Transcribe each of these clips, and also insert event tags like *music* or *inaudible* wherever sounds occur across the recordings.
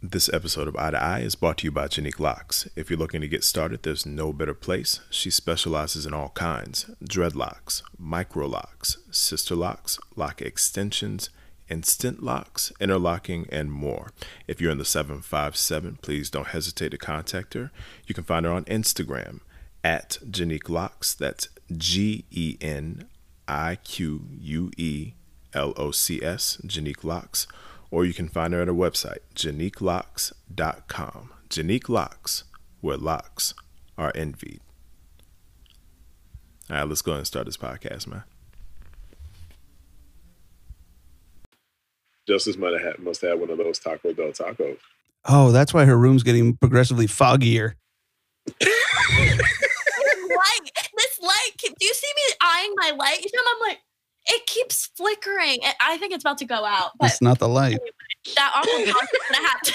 This episode of Eye to Eye is brought to you by Genique Locs. If you're looking to get started, there's no better place. She specializes in all kinds dreadlocks, micro locks, sister locks, lock extensions, instant locks, interlocking, and more. If you're in the 757, please don't hesitate to contact her. You can find her on Instagram at Genique Locs. That's G E N I Q U E L O C S, Janique Locks or you can find her at her website, geniquelocs.com. Genique Locs, where locks are envied. All right, let's go ahead and start this podcast, man. Justice must have, must have one of those Taco Bell tacos. Oh, that's why her room's getting progressively foggier. *laughs* light, this light. Do you see me eyeing my light? You know, I'm like, it keeps flickering. I think it's about to go out. But That's not the light. That awkward pause is gonna have to.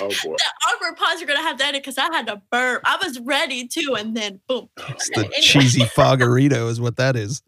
Oh boy. That awkward pause you're gonna have to edit because I had to burp. I was ready to, and then boom. It's the anyway. cheesy foggerito is what that is.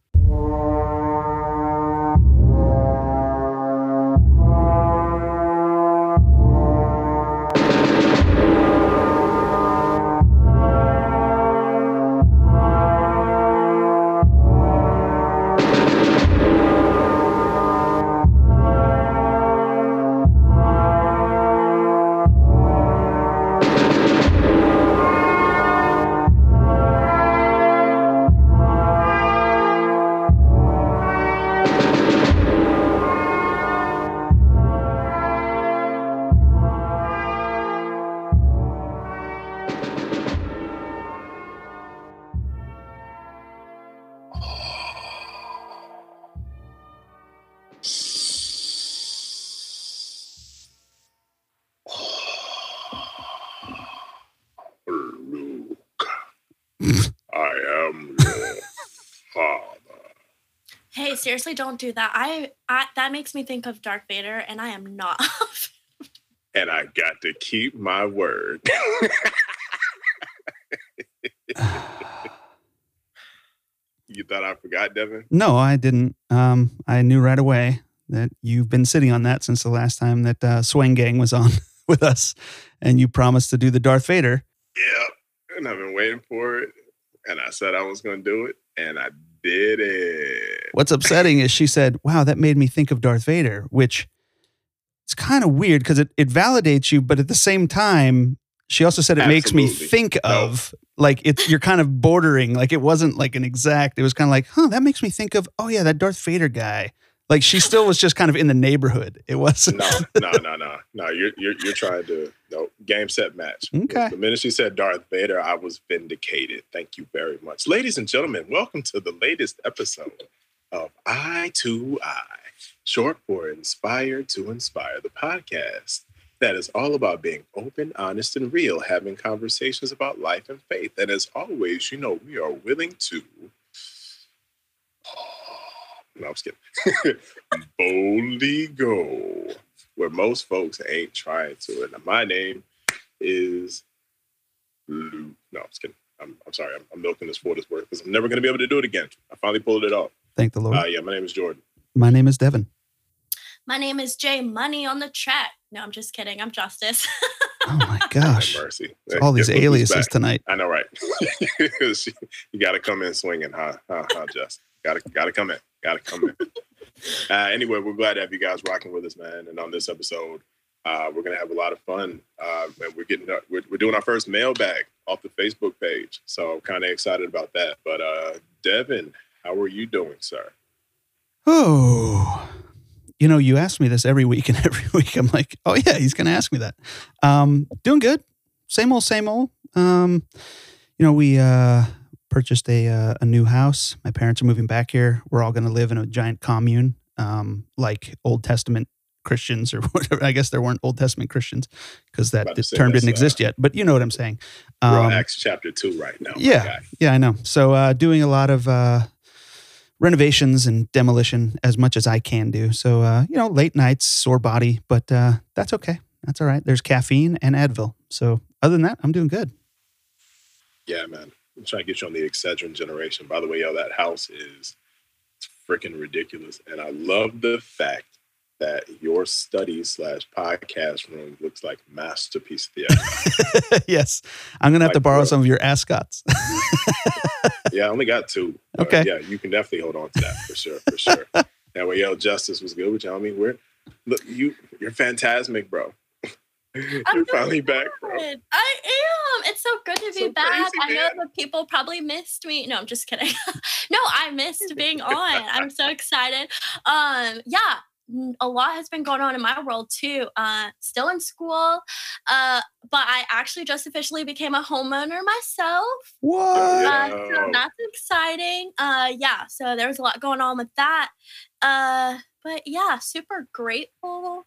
*laughs* seriously don't do that. I, I that makes me think of Darth Vader, and I am not. *laughs* and I got to keep my word. *laughs* you thought I forgot, Devin? No, I didn't. Um, I knew right away that you've been sitting on that since the last time that uh, Swang Gang was on *laughs* with us, and you promised to do the Darth Vader. Yeah, and I've been waiting for it, and I said I was going to do it, and I did it. What's upsetting is she said, Wow, that made me think of Darth Vader, which it's kind of weird because it, it validates you, but at the same time, she also said it Absolutely. makes me think of like it's you're kind of bordering like it wasn't like an exact it was kind of like huh that makes me think of oh yeah that Darth Vader guy like she still was just kind of in the neighborhood. It wasn't. No, no, no, no, no. You're you're you're trying to no game set match. Okay. The minute she said Darth Vader, I was vindicated. Thank you very much, ladies and gentlemen. Welcome to the latest episode of Eye to Eye, short for Inspired to Inspire, the podcast that is all about being open, honest, and real, having conversations about life and faith. And as always, you know, we are willing to *sighs* no, I'm just kidding. *laughs* Boldly go where most folks ain't trying to. And my name is Luke. No, I'm just kidding. I'm, I'm sorry. I'm, I'm milking this for what it's worth because I'm never going to be able to do it again. I finally pulled it off. Thank the Lord. Uh, yeah, my name is Jordan. My name is Devin. My name is Jay Money on the track. No, I'm just kidding. I'm Justice. *laughs* oh my *laughs* gosh. mercy. All these aliases tonight. I know, right? *laughs* you got to come in swinging, huh? Huh, huh, Just. Got to, got to come in. Got to come in. uh, anyway, we're glad to have you guys rocking with us, man. And on this episode, uh, we're gonna have a lot of fun. Uh, and we're getting we're, we're doing our first mailbag off the Facebook page, so I'm kind of excited about that. But uh, Devin, how are you doing, sir? Oh, you know, you ask me this every week, and *laughs* every week I'm like, oh yeah, he's gonna ask me that. Um, doing good, same old, same old. Um, you know, we uh, purchased a uh, a new house. My parents are moving back here. We're all going to live in a giant commune, um, like Old Testament Christians or *laughs* whatever. I guess there weren't Old Testament Christians because that term didn't exist uh, yet. But you know what I'm saying. Um, we're on um, Acts chapter two right now. Yeah, yeah, I know. So uh, doing a lot of uh, renovations and demolition as much as I can do. So uh, you know, late nights, sore body, but uh, that's okay. That's all right. There's caffeine and Advil. So other than that, I'm doing good. Yeah, man. I'm trying to get you on the Excedrin generation. By the way, yo, that house is freaking ridiculous. And I love the fact that your study slash podcast room looks like masterpiece theater. *laughs* yes, I'm gonna have to borrow bro. some of your ascots. *laughs* yeah, I only got two. Okay. yeah, you can definitely hold on to that for sure, for sure. *laughs* that way, yo, Justice was good with you. I mean, we're look, you, you're fantastic, bro. you're I'm finally doing back, bro. I am. It's so good to be So back. crazy, I know man. that people probably missed me. No, I'm just kidding. no, I missed being on. I'm so excited. Um, yeah, n- a lot has been going on in my world too. Uh, still in school, uh, but I actually just officially became a homeowner myself. what? Uh, so that's exciting. Uh, yeah, so there was a lot going on with that. Uh, but yeah, super grateful.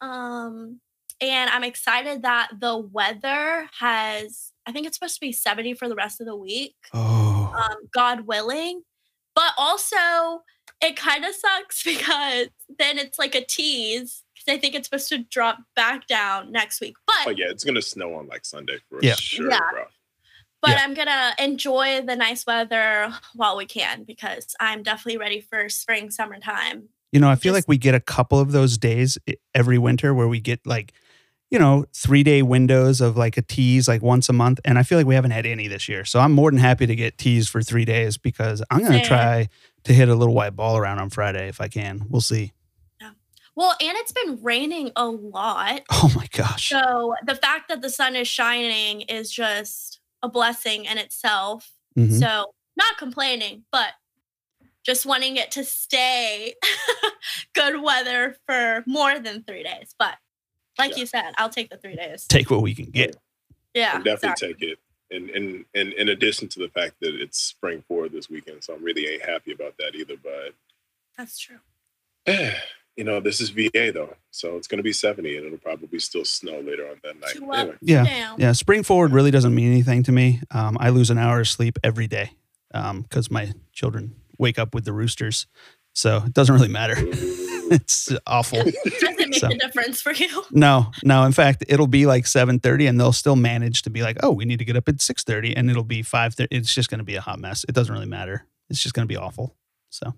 Um, and I'm excited that the weather has, I think it's supposed to be 70 for the rest of the week, Oh, um, God willing. But also, it kind of sucks because then it's like a tease because I think it's supposed to drop back down next week. But Oh yeah, it's gonna snow on like Sunday for Yeah. sure, Yeah. bro. but Yeah. I'm gonna enjoy the nice weather while we can because I'm definitely ready for spring, summertime. you know, I feel just- like we get a couple of those days every winter where we get like, you know, three day windows of like a tease like once a month, and I feel like we haven't had any this year. So I'm more than happy to get teased for three days because I'm gonna Same. try to hit a little white ball around on Friday if I can. We'll see. Yeah. Well, and it's been raining a lot. *laughs* Oh my gosh. So the fact that the sun is shining is just a blessing in itself. Mhm. So not complaining, but just wanting it to stay *laughs* good weather for more than three days. But like Yeah. you said, I'll take the three days. Take what we can get. Yeah. I'll definitely exactly. take it. And and and in addition to the fact that it's spring forward this weekend, so I'm really ain't happy about that either. But That's true. *sighs* you know, this is VA though, so it's gonna be 70, and it'll probably still snow later on that night. Anyway, Yeah. Down. Yeah. Spring forward really doesn't mean anything to me. Um, I lose an hour of sleep every day because my children wake up with the roosters. So it doesn't really matter. Ooh. *laughs* it's awful. *laughs* Doesn't make So- a difference for you. *laughs* No, no. In fact, it'll be like seven thirty, and they'll still manage to be like, "Oh, we need to get up at six thirty, and it'll be five thirty. It's just going to be a hot mess. It doesn't really matter. It's just going to be awful. So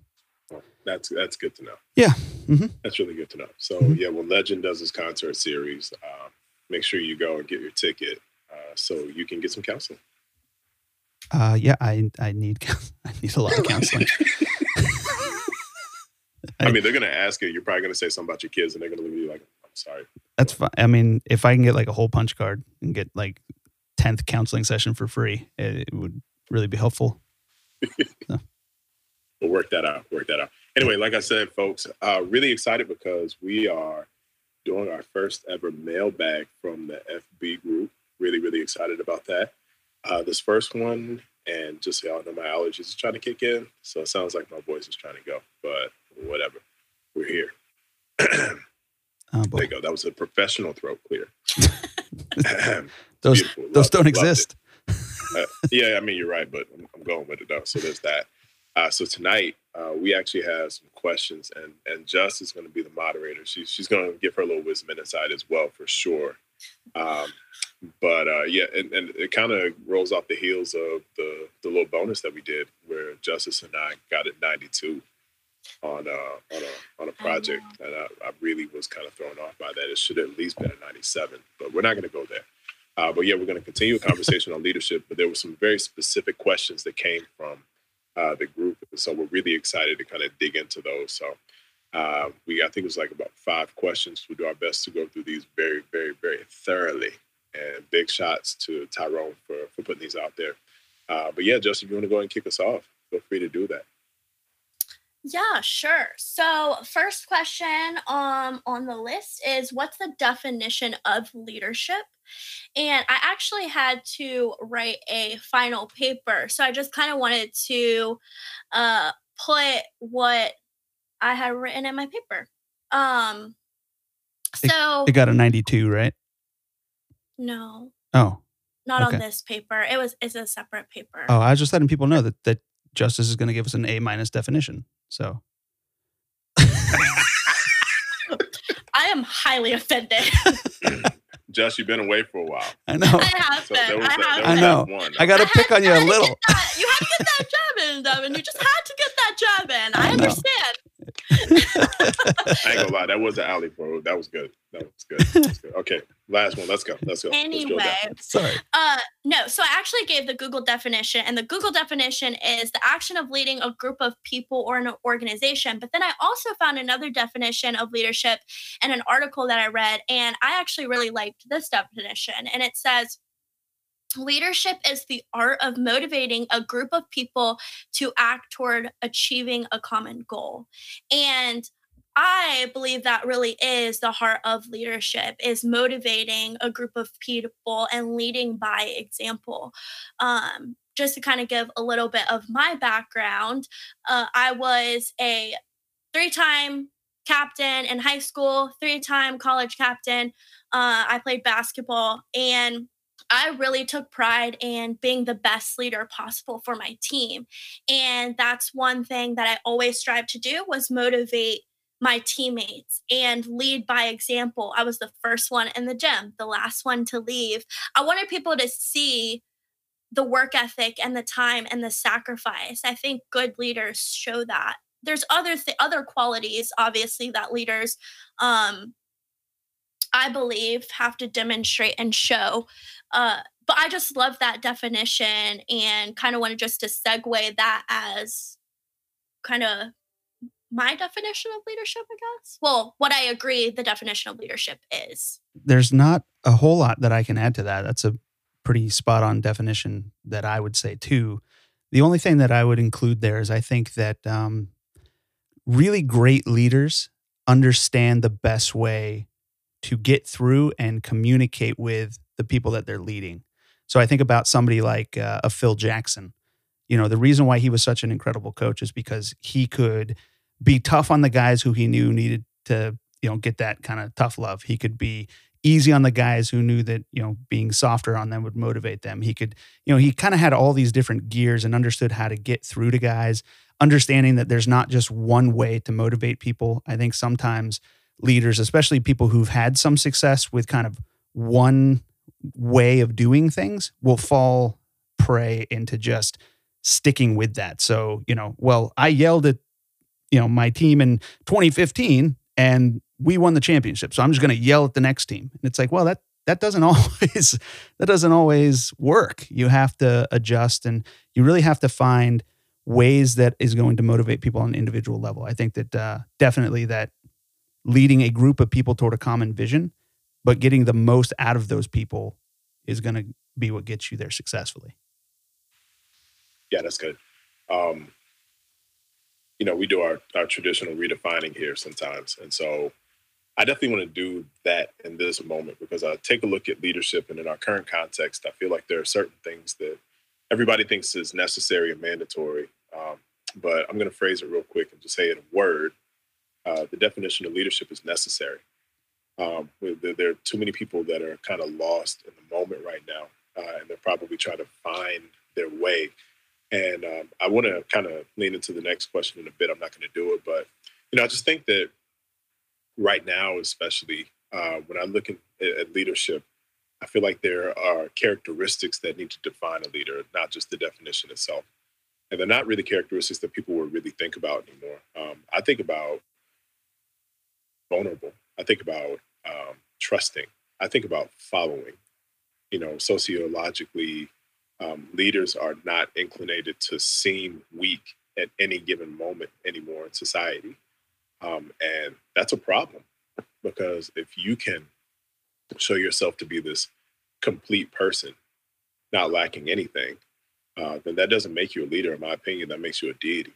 that's that's good to know. Yeah. Mhm. That's really good to know. So Mhm. yeah, when Legend does his concert series, um, make sure you go and get your ticket uh, so you can get some counseling. uh, yeah, I I need I need a lot of counseling. *laughs* I mean, they're gonna ask you. You're probably gonna say something about your kids, and they're gonna look at you like, "I'm sorry." That's fine. I mean, if I can get like a whole punch card and get like tenth counseling session for free, it, it would really be helpful. *laughs* We'll work that out. Work that out. Anyway, like I said, folks, uh, really excited because we are doing our first ever mailbag from the FB group. Really, really excited about that. Uh, this first one, and just so y'all know, my allergies is trying to kick in, so it sounds like my voice is trying to go, but whatever. We're here. *clears throat* Oh There you go. That was a professional throat clear. *laughs* *clears throat* those Beautiful. those Loved don't it. Exist. Uh, yeah, I mean you're right, but I'm, I'm going with it though. So there's that. Uh, so tonight uh, we actually have some questions, and and Just is going to be the moderator. She's she's going to give her a little wisdom and insight as well for sure. Um, but uh, yeah, and, and it kind of rolls off the heels of the the little bonus that we did, where Justice and I got it 92 on uh, on a on a project, and I, I really was kind of thrown off by that. It should have at least been a 97, but we're not going to go there. Uh, but yeah, we're going to continue a conversation on leadership. But there were some very specific questions that came from uh, the group, and so we're really excited to kind of dig into those. So uh, we, I think it was like about five questions. We'll do our best to go through these very, very, very thoroughly. And big shots to Tyrone for for putting these out there. Uh, but yeah, Justin, if you want to go ahead and kick us off, feel free to do that. Yeah, sure. So, first question um on the list is what's the definition of leadership? And I actually had to write a final paper. So I just kind of wanted to uh put what I had written in my paper. Um so It got a ninety-two, right? no, Oh, not Okay. on this paper. It was it's a separate paper. oh, I was just letting people know that that justice is going to give us an A minus definition. So I am highly offended. *laughs* Just, you've been away for a while. I know. I have So been. was I have there I know. one. I got to pick on you I a had to get little. you had to get that jab in, Devin. You just had to get that jab in. I, I understand. I ain't gonna lie, that was an alley, bro. That was good. That was good. That was good. Okay, last one. Let's go. Let's go. Anyway, Let's sorry. Uh, no. So I actually gave the Google definition, and the Google definition is the action of leading a group of people or an organization. But then I also found another definition of leadership in an article that I read, and I actually really liked this definition. And it says Leadership is the art of motivating a group of people to act toward achieving a common goal. And I believe that really is the heart of leadership is motivating a group of people and leading by example. Um, just to kind of give a little bit of my background, uh, I was a three-time captain in high school, three-time college captain. Uh, I played basketball and I really took pride in being the best leader possible for my team. And that's one thing that I always strive to do was motivate my teammates and lead by example. I was the first one in the gym, the last one to leave. I wanted people to see the work ethic and the time and the sacrifice. I think good leaders show that. There's other th- other qualities obviously that leaders um I believe have to demonstrate and show uh, but I just love that definition and kind of wanted just to segue that as kind of my definition of leadership, I guess. Well, what I agree the definition of leadership is. There's not a whole lot that I can add to that. That's a pretty spot on definition that I would say too. The only thing that I would include there is I think that um, really great leaders understand the best way to get through and communicate with the people that they're leading. So I think about somebody like uh, a Phil Jackson. You know, the reason why he was such an incredible coach is because he could be tough on the guys who he knew needed to, you know, get that kind of tough love. He could be easy on the guys who knew that, you know, being softer on them would motivate them. He could, you know, he kind of had all these different gears and understood how to get through to guys, understanding that there's not just one way to motivate people. I think sometimes leaders, especially people who've had some success with kind of one way of doing things will fall prey into just sticking with that. So, you know, well, I yelled at, you know, my team in 2015 and we won the championship. So I'm just going to yell at the next team. And it's like, well, that that doesn't *laughs* always that doesn't always work. You have to adjust and you really have to find ways that is going to motivate people on an individual level. I think that uh, definitely that leading a group of people toward a common vision but getting the most out of those people is going to be what gets you there successfully. Yeah, that's good. Um, you know, we do our, our traditional redefining here sometimes. And so I definitely want to do that in this moment because I take a look at leadership and in our current context, I feel like there are certain things that everybody thinks is necessary and mandatory. Um, but I'm going to phrase it real quick and just say it in a word. Uh, the definition of leadership is necessary. Um, there, are too many people that are kind of lost in the moment right now, uh, and they're probably trying to find their way. And um, I want to kind of lean into the next question in a bit. I'm not going to do it, but you know, I just think that right now, especially uh, when I look at, leadership, I feel like there are characteristics that need to define a leader, not just the definition itself. And they're not really characteristics that people would really think about anymore. Um, I think about vulnerable. I think about um, trusting. I think about following. You know, sociologically, um, leaders are not inclinated to seem weak at any given moment anymore in society. Um, and that's a problem because if you can show yourself to be this complete person, not lacking anything, uh, then that doesn't make you a leader, in my opinion. That makes you a deity.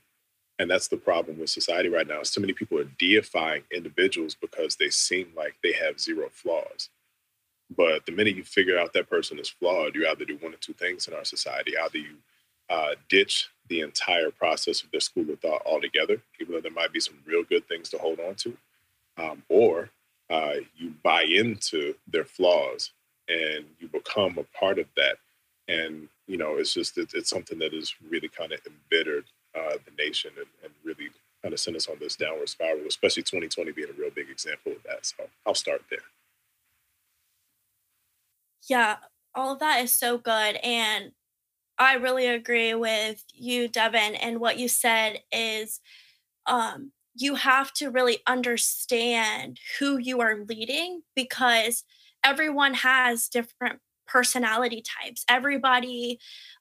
And that's the problem with society right now. So many people are deifying individuals because they seem like they have zero flaws. But the minute you figure out that person is flawed, you either do one of two things in our society. Either you uh, ditch the entire process of their school of thought altogether, even though there might be some real good things to hold on to, um, or uh, you buy into their flaws and you become a part of that. And, you know, it's just, it, it's something that is really kind of embittered uh, the nation and, and really kind of send us on this downward spiral, especially 2020 being a real big example of that. So I'll start there. Yeah, all of that is so good. And I really agree with you, Devin. And what you said is um, you have to really understand who you are leading because everyone has different personality types. Everybody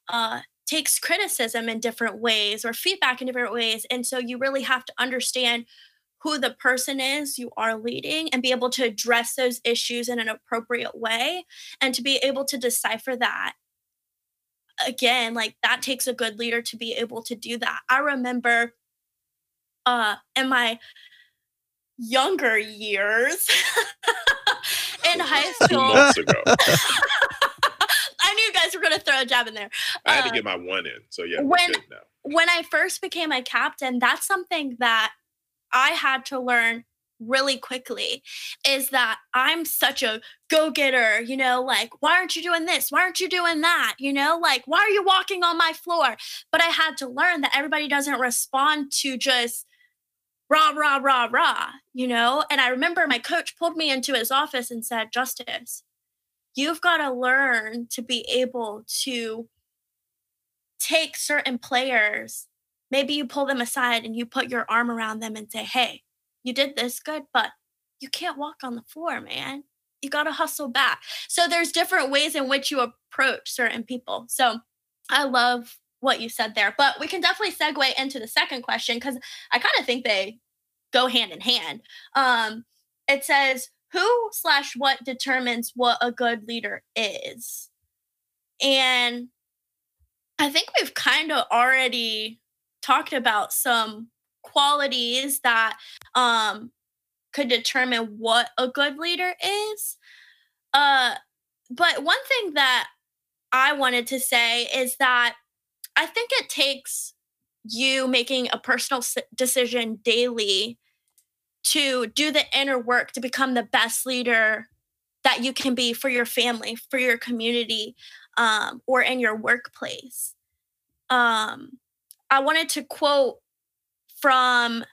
uh, takes criticism in different ways or feedback in different ways. And so you really have to understand who the person is you are leading and be able to address those issues in an appropriate way and to be able to decipher that again like that takes a good leader to be able to do that i remember uh in my younger years *laughs* in high school *laughs* months ago. i knew you guys were going to *laughs* throw a jab in there I had to Uh, get my one in. So yeah, when- when, good now. when I first became a captain, that's something that I had to learn really quickly is that I'm such a go getter, you know, like, why aren't you doing this? Why aren't you doing that? You know, like, why are you walking on my floor? But I had to learn that everybody doesn't respond to just rah, rah, rah, rah, you know? And I remember my coach pulled me into his office and said, Justice, you've got to learn to be able to take certain players, maybe you pull them aside and you put your arm around them and say, Hey, you did this good, but you can't walk on the floor, man. You got to hustle back. So there's different ways in which you approach certain people. So I love what you said there, but we can definitely segue into the second question because I kind of think they go hand in hand. Um, it says, Who slash what determines what a good leader is? And I think we've kind of already talked about some qualities that um, could determine what a good leader is. Uh, but one thing that I wanted to say is that I think it takes you making a personal decision daily to do the inner work to become the best leader that you can be for your family, for your community, um, or in your workplace. Um, I wanted to quote from,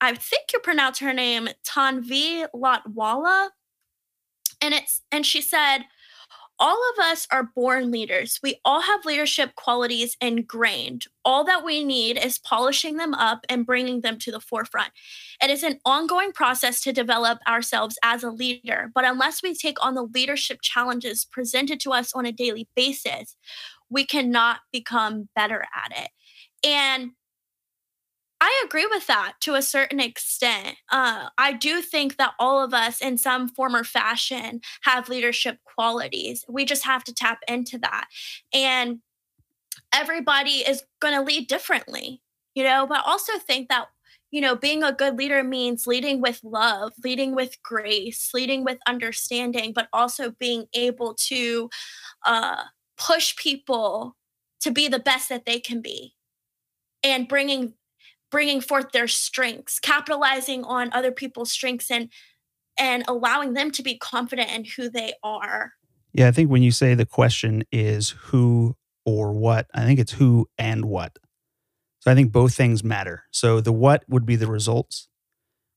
I think you pronounce her name Tanvi Latwala, and it's and she said, "All of us are born leaders. We all have leadership qualities ingrained. All that we need is polishing them up and bringing them to the forefront. It is an ongoing process to develop ourselves as a leader, but unless we take on the leadership challenges presented to us on a daily basis, we cannot become better at it. And I agree with that to a certain extent. Uh, I do think that all of us, in some form or fashion, have leadership qualities. We just have to tap into that. And everybody is going to lead differently, you know, but I also think that you know, being a good leader means leading with love, leading with grace, leading with understanding, but also being able to uh, push people to be the best that they can be, and bringing bringing forth their strengths, capitalizing on other people's strengths, and and allowing them to be confident in who they are. Yeah, I think when you say the question is who or what, I think it's who and what. So I think both things matter. So the what would be the results,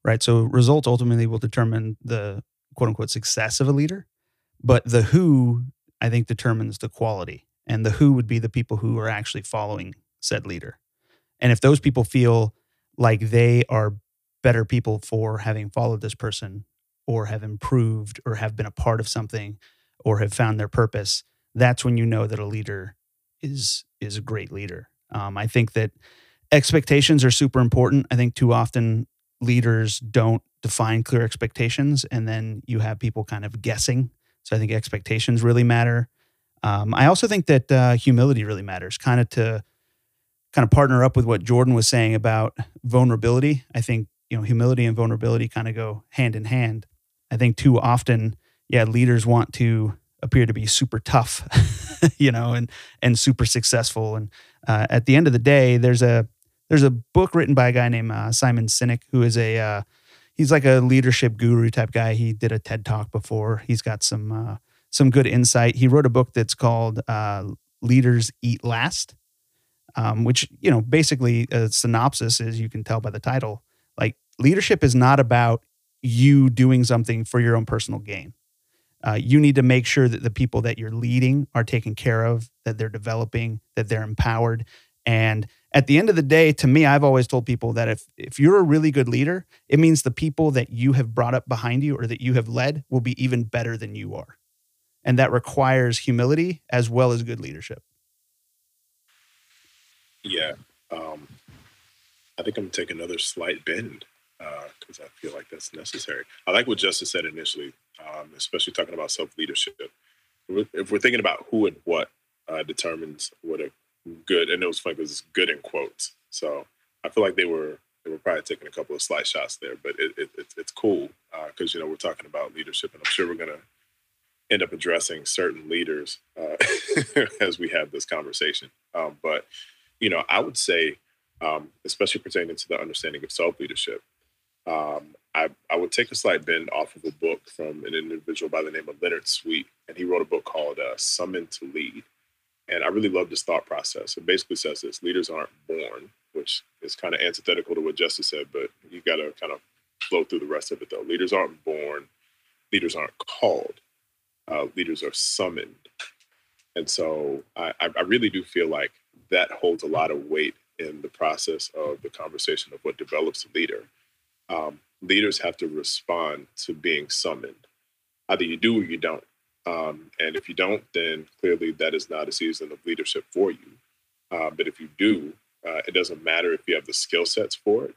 right? So results ultimately will determine the quote unquote success of a leader, but the who I think determines the quality. And the who would be the people who are actually following said leader. And if those people feel like they are better people for having followed this person or have improved or have been a part of something or have found their purpose, that's when you know that a leader is is a great leader. Um, I think that expectations are super important. I think too often leaders don't define clear expectations, and then you have people kind of guessing. So I think expectations really matter. Um, I also think that uh, humility really matters, kind of to kind of partner up with what Jordan was saying about vulnerability. I think you know humility and vulnerability kind of go hand in hand. I think too often, yeah, leaders want to appear to be super tough, *laughs* you know, and and super successful. And uh, at the end of the day, there's a there's a book written by a guy named uh, Simon Sinek, who is a uh, he's like a leadership guru type guy. He did a TED talk before. He's got some uh, some good insight. He wrote a book that's called uh, "Leaders Eat Last," um, which you know basically a synopsis is you can tell by the title. Like leadership is not about you doing something for your own personal gain. Uh, you need to make sure that the people that you're leading are taken care of, that they're developing, that they're empowered, and at the end of the day, to me, I've always told people that if if you're a really good leader, it means the people that you have brought up behind you or that you have led will be even better than you are. And that requires humility as well as good leadership. Yeah. Um, I think I'm to take another slight bend because uh, I feel like that's necessary. I like what Justice said initially, um, especially talking about self leadership. If we're thinking about who and what uh, determines what a good, and it was funny because it's good in quotes. So I feel like they were they were probably taking a couple of slight shots there, but it, it, it it's cool because uh, you know we're talking about leadership, and I'm sure we're gonna end up addressing certain leaders uh, *laughs* as we have this conversation. Um, but you know, I would say, um, especially pertaining to the understanding of self leadership, um, I, I would take a slight bend off of a book from an individual by the name of Leonard Sweet, and he wrote a book called uh, "Summoned to Lead." And I really love this thought process. It basically says this leaders aren't born, which is kind of antithetical to what Justice said, but you got to kind of flow through the rest of it though. Leaders aren't born, leaders aren't called, uh, leaders are summoned. And so I, I really do feel like that holds a lot of weight in the process of the conversation of what develops a leader. Um, leaders have to respond to being summoned. Either you do or you don't. Um, and if you don't, then clearly that is not a season of leadership for you. Uh, but if you do, uh, it doesn't matter if you have the skill sets for it.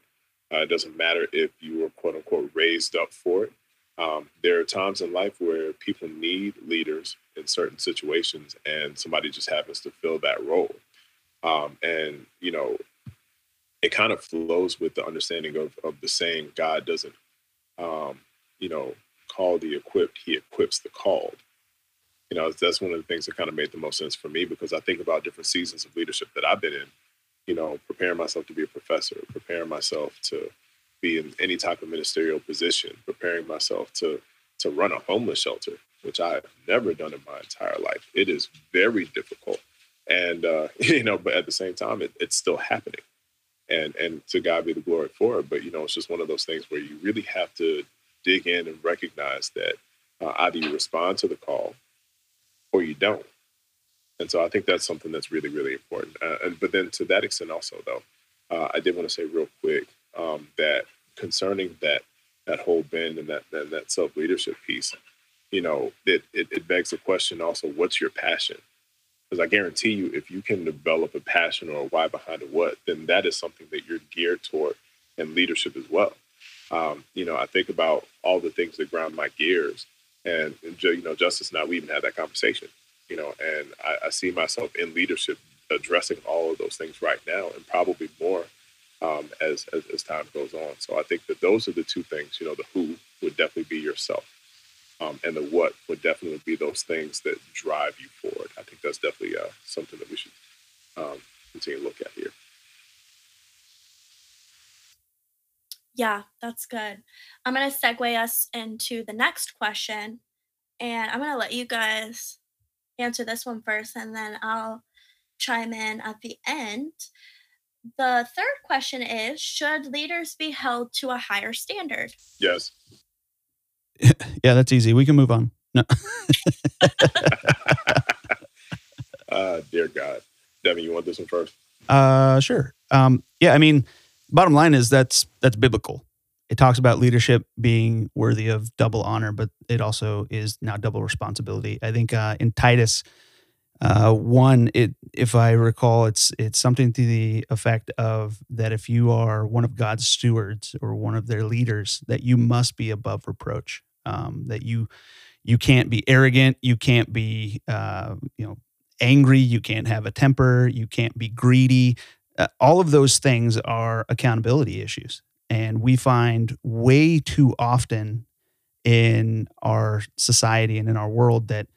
Uh, it doesn't matter if you were quote unquote raised up for it. Um, there are times in life where people need leaders in certain situations, and somebody just happens to fill that role. Um, and you know, it kind of flows with the understanding of of the saying, God doesn't, um, you know, call the equipped; He equips the called you know, that's one of the things that kind of made the most sense for me because I think about different seasons of leadership that I've been in, you know, preparing myself to be a professor, preparing myself to be in any type of ministerial position, preparing myself to to run a homeless shelter, which I've never done in my entire life. It is very difficult. And uh, *laughs* you know, but at the same time, it, it's still happening. And and to God be the glory for it. But you know, it's just one of those things where you really have to dig in and recognize that uh, either you respond to the call or you don't. And so I think that's something that's really, really important. Uh, and but then to that extent, also though, uh, I did want to say real quick um, that concerning that that whole bend and that that, that self leadership piece, you know, it, it it begs the question also, what's your passion? Because I guarantee you, if you can develop a passion or a why behind a what, then that is something that you're geared toward in leadership as well. Um, you know, I think about all the things that ground my gears and, you know, Justice and I, we even had that conversation, you know, and I, I, see myself in leadership addressing all of those things right now and probably more um, as, as, as, time goes on. So I think that those are the two things, you know, the who would definitely be yourself. Um, and the what would definitely be those things that drive you forward. I think that's definitely uh, something that we should um, continue to look at here. Yeah, that's good. I'm going to segue us into the next question. And I'm going to let you guys answer this one first, and then I'll chime in at the end. The third question is Should leaders be held to a higher standard? Yes. *laughs* yeah, that's easy. We can move on. No. uh, *laughs* dear God. Devin, you want this one first? Uh, sure. Um, yeah, I mean, bottom line is that's that's biblical. It talks about leadership being worthy of double honor, but it also is now double responsibility. I think uh, in Titus uh, one, it if I recall, it's it's something to the effect of that if you are one of God's stewards or one of their leaders, that you must be above reproach. Um, that you you can't be arrogant, you can't be uh, you know angry, you can't have a temper, you can't be greedy uh, all of those things are accountability issues. And we find way too often in our society and in our world that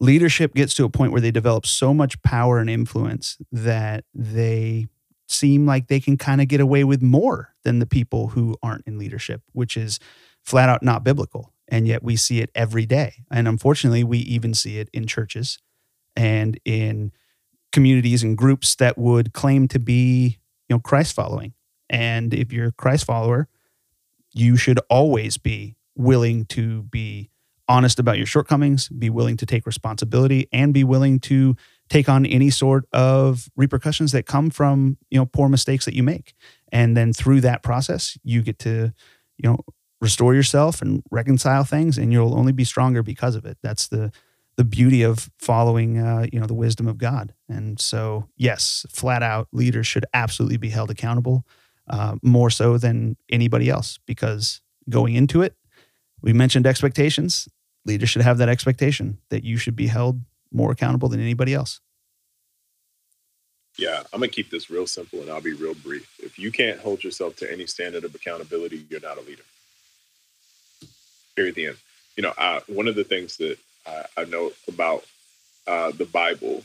leadership gets to a point where they develop so much power and influence that they seem like they can kind of get away with more than the people who aren't in leadership, which is flat out not biblical. And yet we see it every day. And unfortunately, we even see it in churches and in communities and groups that would claim to be, you know, Christ following. And if you're a Christ follower, you should always be willing to be honest about your shortcomings, be willing to take responsibility, and be willing to take on any sort of repercussions that come from you know poor mistakes that you make and then through that process you get to you know restore yourself and reconcile things and you'll only be stronger because of it that's the the beauty of following uh, you know the wisdom of god and so yes flat out leaders should absolutely be held accountable uh, more so than anybody else because going into it we mentioned expectations leaders should have that expectation that you should be held more accountable than anybody else yeah, I'm gonna keep this real simple and I'll be real brief. If you can't hold yourself to any standard of accountability, you're not a leader. Period. You know, uh, one of the things that I, I about uh, the Bible,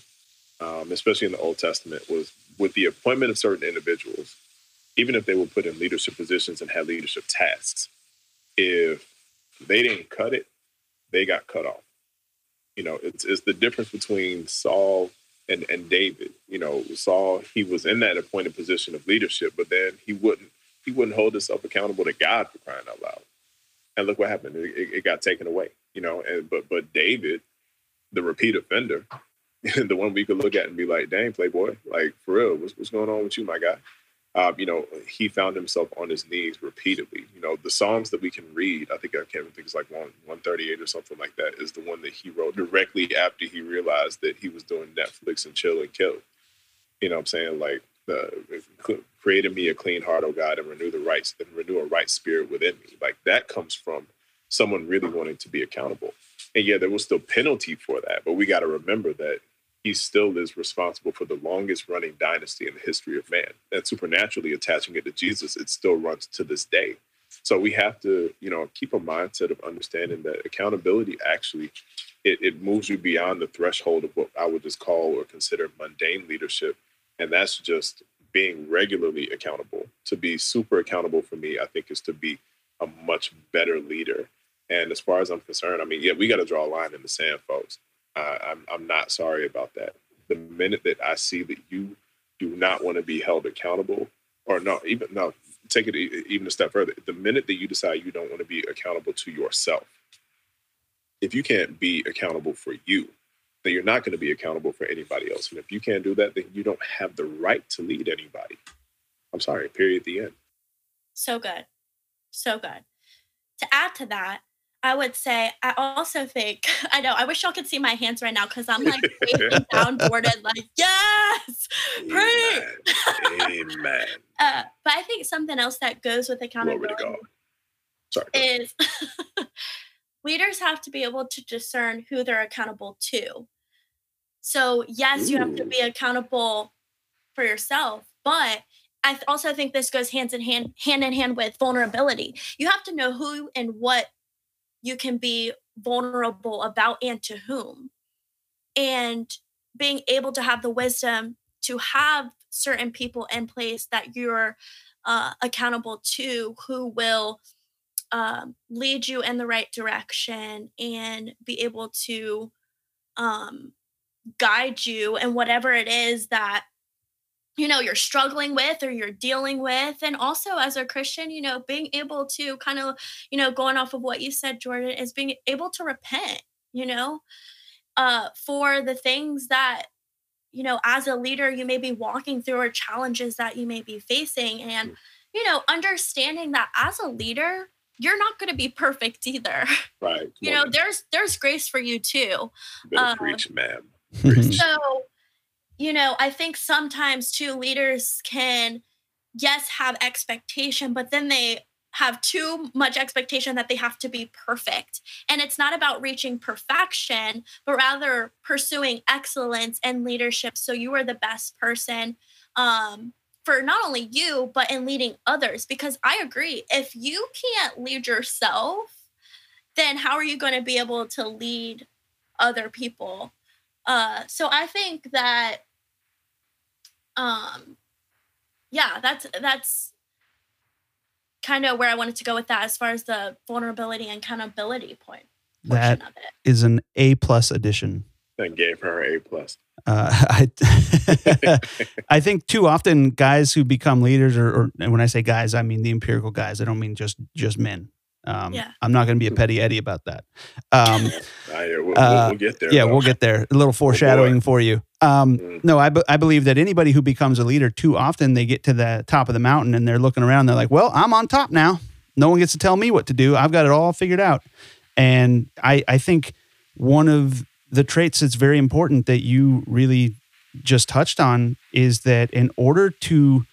um, especially in the Old Testament, was with the appointment of certain individuals, even if they were put in leadership positions and had leadership tasks, if they didn't cut it, they got cut off. You know, it's, it's the difference between Saul and and David. You know, Saul he was in that appointed position of leadership, but then he wouldn't he wouldn't hold himself accountable to God for crying out loud. And look what happened; it, it got taken away. You know, and but but David, the repeat offender, *laughs* the one we could look at and be like, "Dang, playboy, like for real, what's what's going on with you, my guy?" uh, you know, he found himself on his knees repeatedly. You know, the Psalms that we can read, I think I can't think it's like one 138 or something like that, is the one that he wrote directly after he realized that he was doing Netflix and chill and kill. You know what I'm saying? Like, uh, created me a clean heart, oh God, and renew the rights and renew a right spirit within me. Like that comes from someone really wanting to be accountable. And yeah, there was still penalty for that, but we got to remember that he still is responsible for the longest running dynasty in the history of man. And supernaturally attaching it to Jesus, it still runs to this day. So we have to, you know, keep a mindset of understanding that accountability actually it, it moves you beyond the threshold of what I would just call or consider mundane leadership. And that's just being regularly accountable. To be super accountable for me, I think is to be a much better leader. And as far as I'm concerned, I mean, yeah, we got to draw a line in the sand, folks. Uh, I'm, I'm not sorry about that. The minute that I see that you do not want to be held accountable, or no, even no, take it even a step further. The minute that you decide you don't want to be accountable to yourself, if you can't be accountable for you, then you're not going to be accountable for anybody else. And if you can't do that, then you don't have the right to lead anybody. I'm sorry, period, the end. So good. So good. To add to that, I would say I also think *laughs* I know I wish y'all could see my hands right now because I'm like *laughs* downboarded, like yes. Amen. Amen. *laughs* uh, but I think something else that goes with accountability Sorry. is leaders have to be able to discern who they're accountable to. So yes, you have to be accountable for yourself, but I also think this goes hands in hand, hand in hand with vulnerability. You have to know who and what you can be vulnerable about and to whom. And being able to have the wisdom to have certain people in place that you're uh, accountable to who will um, lead you in the right direction and be able to um, guide you and whatever it is that you know you're struggling with or you're dealing with. And also as a christian you know being able to kind of you know going off of what you said jordan is being able to repent you know uh for the things that you know as a leader you may be walking through or challenges that you may be facing. And you know understanding that as a leader you're not going to be perfect either. Right. *laughs* You know there's there's grace for you too. Um, preach ma'am so you know, I think sometimes too leaders can, yes, have expectation, but then they have too much expectation that they have to be perfect. And it's not about reaching perfection, but rather pursuing excellence and leadership. So you are the best person um, for not only you, but in leading others. Because I agree, if you can't lead yourself, then how are you going to be able to lead other people? Uh, so I think that, um, yeah, that's that's kind of where I wanted to go with that as far as the vulnerability and accountability point. That is an A plus addition. And gave her A plus. Uh, *laughs* I, I think too often guys who become leaders, or, or when I say guys, I mean the empirical guys. I don't mean just just men. Um, Yeah. I'm not going to be a petty Eddie about that. Um, *laughs* I, we'll, we'll, Uh, we'll get there. yeah, though. we'll get there. A little *laughs* foreshadowing for you. Um, Mm. no, I, be- I believe that anybody who becomes a leader, too often they get to the top of the mountain and they're looking around. They're like, well, I'm on top now. No one gets to tell me what to do. I've got it all figured out. And I, I think one of the traits that's very important that you really just touched on is that in order to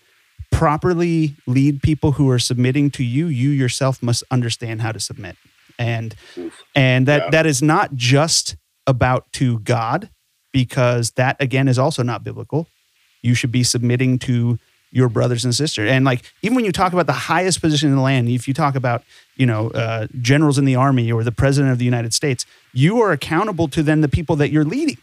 properly lead people who are submitting to you, you yourself must understand how to submit. And Oof. and that Yeah. that is not just about to God, because that again is also not biblical. You should be submitting to your brothers and sisters. And like even when you talk about the highest position in the land, if you talk about you know uh, generals in the army or the president of the United States, you are accountable to then the people that you're leading.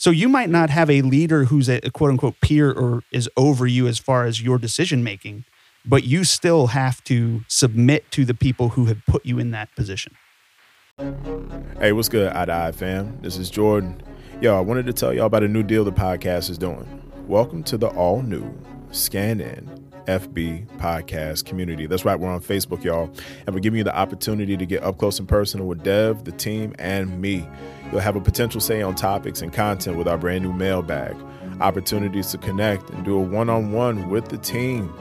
So you might not have a leader who's a quote unquote peer or is over you as far as your decision making, but you still have to submit to the people who have put you in that position. Hey, what's good, Eye to fam? This is Jordan. Yo, I wanted to tell y'all about a new deal the podcast is doing. Welcome to the all new Scan In FB podcast community. That's right, we're on Facebook, y'all, and we're giving you the opportunity to get up close and personal with Dev, the team, and me. You'll have a potential say on topics and content with our brand new mailbag, opportunities to connect and do a one on one with the team.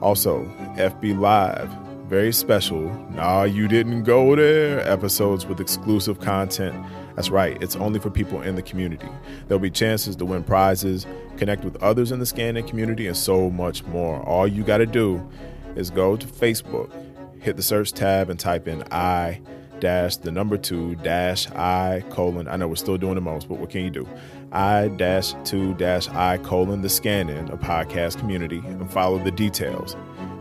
Also, FB Live, very special. Nah, you didn't go there. Episodes with exclusive content. That's right, it's only for people in the community. There'll be chances to win prizes, connect with others in the scanning community, and so much more. All you got to do is go to Facebook, hit the search tab, and type in I dash the number two dash I colon. I know we're still doing the most, but what can you do? I dash two dash I colon the scan in a podcast community and follow the details.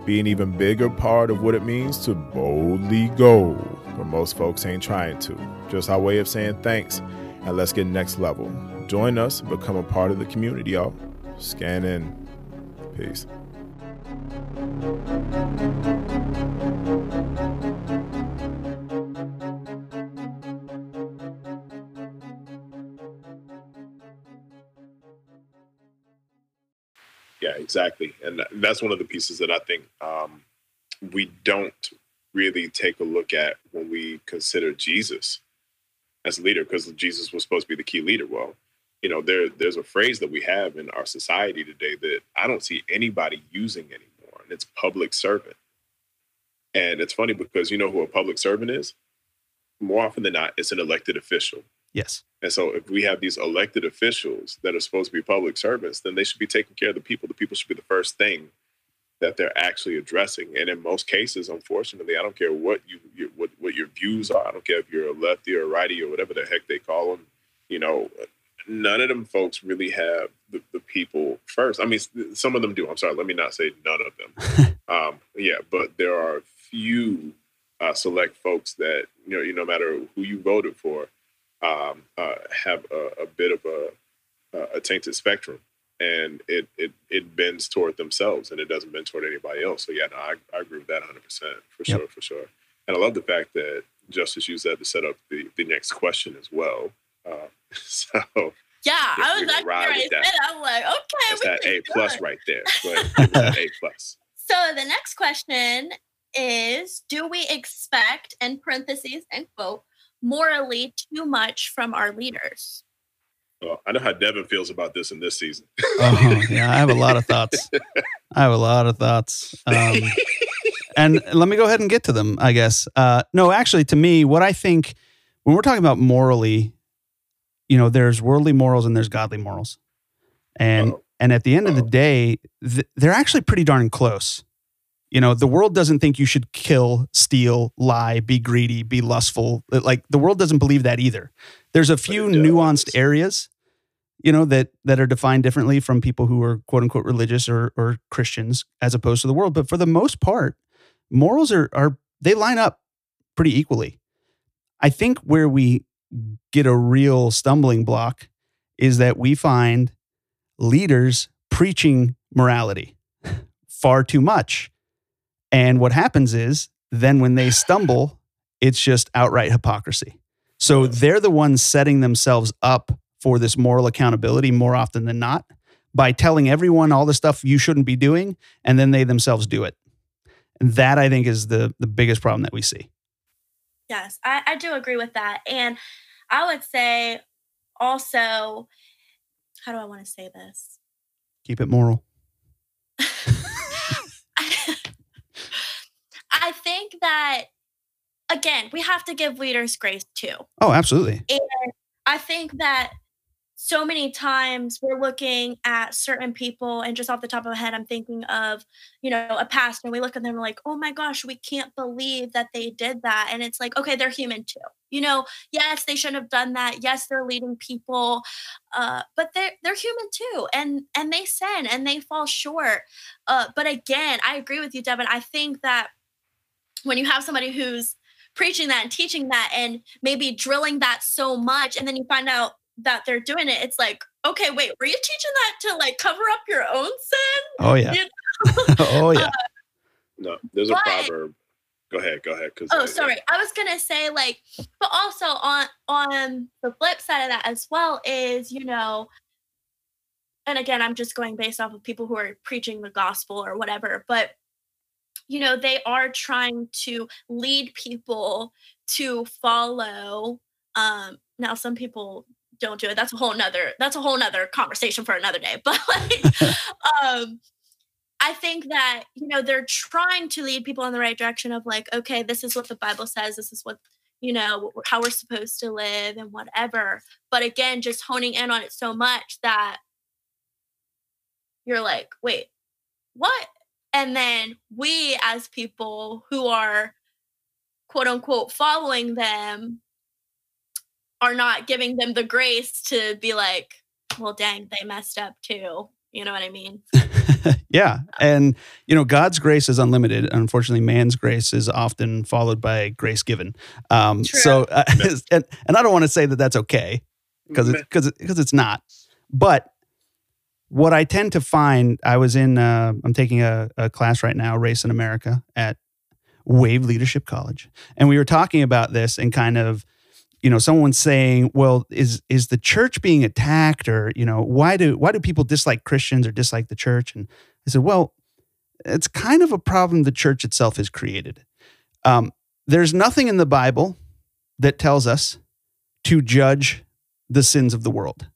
Be an even bigger part of what it means to boldly go where most folks ain't trying to. Just our way of saying thanks and let's get next level. Join us, become a part of the community, y'all. Scan in. Peace. Yeah, exactly. And that's one of the pieces that I think um, we don't really take a look at when we consider Jesus as a leader, because Jesus was supposed to be the key leader. Well, you know, there there's a phrase that we have in our society today that I don't see anybody using anymore, and it's public servant. And it's funny because you know who a public servant is? More often than not, it's an elected official. Yes. And so, if we have these elected officials that are supposed to be public servants, then they should be taking care of the people. The people should be the first thing that they're actually addressing. And in most cases, unfortunately, I don't care what you, you what what your views are. I don't care if you're a lefty or a righty or whatever the heck they call them. You know, none of them folks really have the, the people first. I mean, some of them do. I'm sorry. Let me not say none of them. *laughs* um, yeah, but there are a few uh, select folks that you know, you no matter who you voted for, um, uh, have a, a bit of a, a tainted spectrum, and it, it it bends toward themselves, and it doesn't bend toward anybody else. So yeah, no, I, I agree with that 100 percent for Yep. sure, for sure. And I love the fact that Justice used that to set up the, the next question as well. Uh, *laughs* so Yeah, Yeah, I was can actually ride ready with that. I'm like, okay, that's we that A plus it. right there. Go *laughs* ahead, give me that A plus. So the next question is Do we expect, in parentheses and quote, morally too much from our leaders? Well, I know how Devin feels about this in this season. *laughs* Oh, yeah. I have a lot of thoughts. *laughs* I have a lot of thoughts. Um, *laughs* and let me go ahead and get to them, I guess. Uh, no, actually, to me, what I think when we're talking about morally, you know, there's worldly morals and there's godly morals. And and at the end of the day, th- they're actually pretty darn close. You know, the world doesn't think you should kill, steal, lie, be greedy, be lustful. Like the world doesn't believe that either. There's a few nuanced areas, you know, that that are defined differently from people who are quote unquote religious or or Christians as opposed to the world. But for the most part, morals are are they line up pretty equally. I think where we get a real stumbling block is that we find leaders preaching morality *laughs* far too much. And what happens is then when they stumble, it's just outright hypocrisy. So they're the ones setting themselves up for this moral accountability more often than not by telling everyone all the stuff you shouldn't be doing, and then they themselves do it. And that I think is the the biggest problem that we see. Yes, I, I do agree with that. And I would say also, how do I want to say this? Keep it moral. *laughs* I think that again, we have to give leaders grace too. Oh, absolutely. And I think that so many times we're looking at certain people and just off the top of my head i'm thinking of you know a pastor. And we look at them like oh my gosh we can't believe that they did that. And it's like okay they're human too. You know yes they shouldn't have done that. Yes they're leading people uh, but they're they're human too and and they sin and they fall short. Uh, but again i agree with you devin. I think that when you have somebody who's preaching that and teaching that and maybe drilling that so much and then you find out that they're doing it, it's like, okay, wait, were you teaching that to like cover up your own sin? Oh yeah. You *laughs* know? oh yeah. Uh, no, there's but, a proverb. Go ahead, go ahead. oh, I, sorry. I was gonna say like, but also on on the flip side of that as well is you know, and again, I'm just going based off of people who are preaching the gospel or whatever, but you know, they are trying to lead people to follow um now some people don't do it that's a whole nother that's a whole nother conversation for another day *laughs* but like *laughs* um i think that you know they're trying to lead people in the right direction of like okay this is what the bible says this is what you know how we're supposed to live and whatever but again just honing in on it so much that you're like wait what and then we as people who are quote unquote following them are not giving them the grace to be like, well, dang, they messed up too. You know what I mean? *laughs* yeah. And, you know, God's grace is unlimited. Unfortunately, man's grace is often followed by grace given. Um, so, uh, *laughs* and, and I don't want to say that that's okay because it's, cause, cause it's not. But what I tend to find, I was in, uh, I'm taking a, a class right now, Race in America at Wave Leadership College. And we were talking about this and kind of, you know someone's saying well is is the church being attacked or you know why do why do people dislike christians or dislike the church? And i said well it's kind of a problem the church itself has created. Um, there's nothing in the bible that tells us to judge the sins of the world.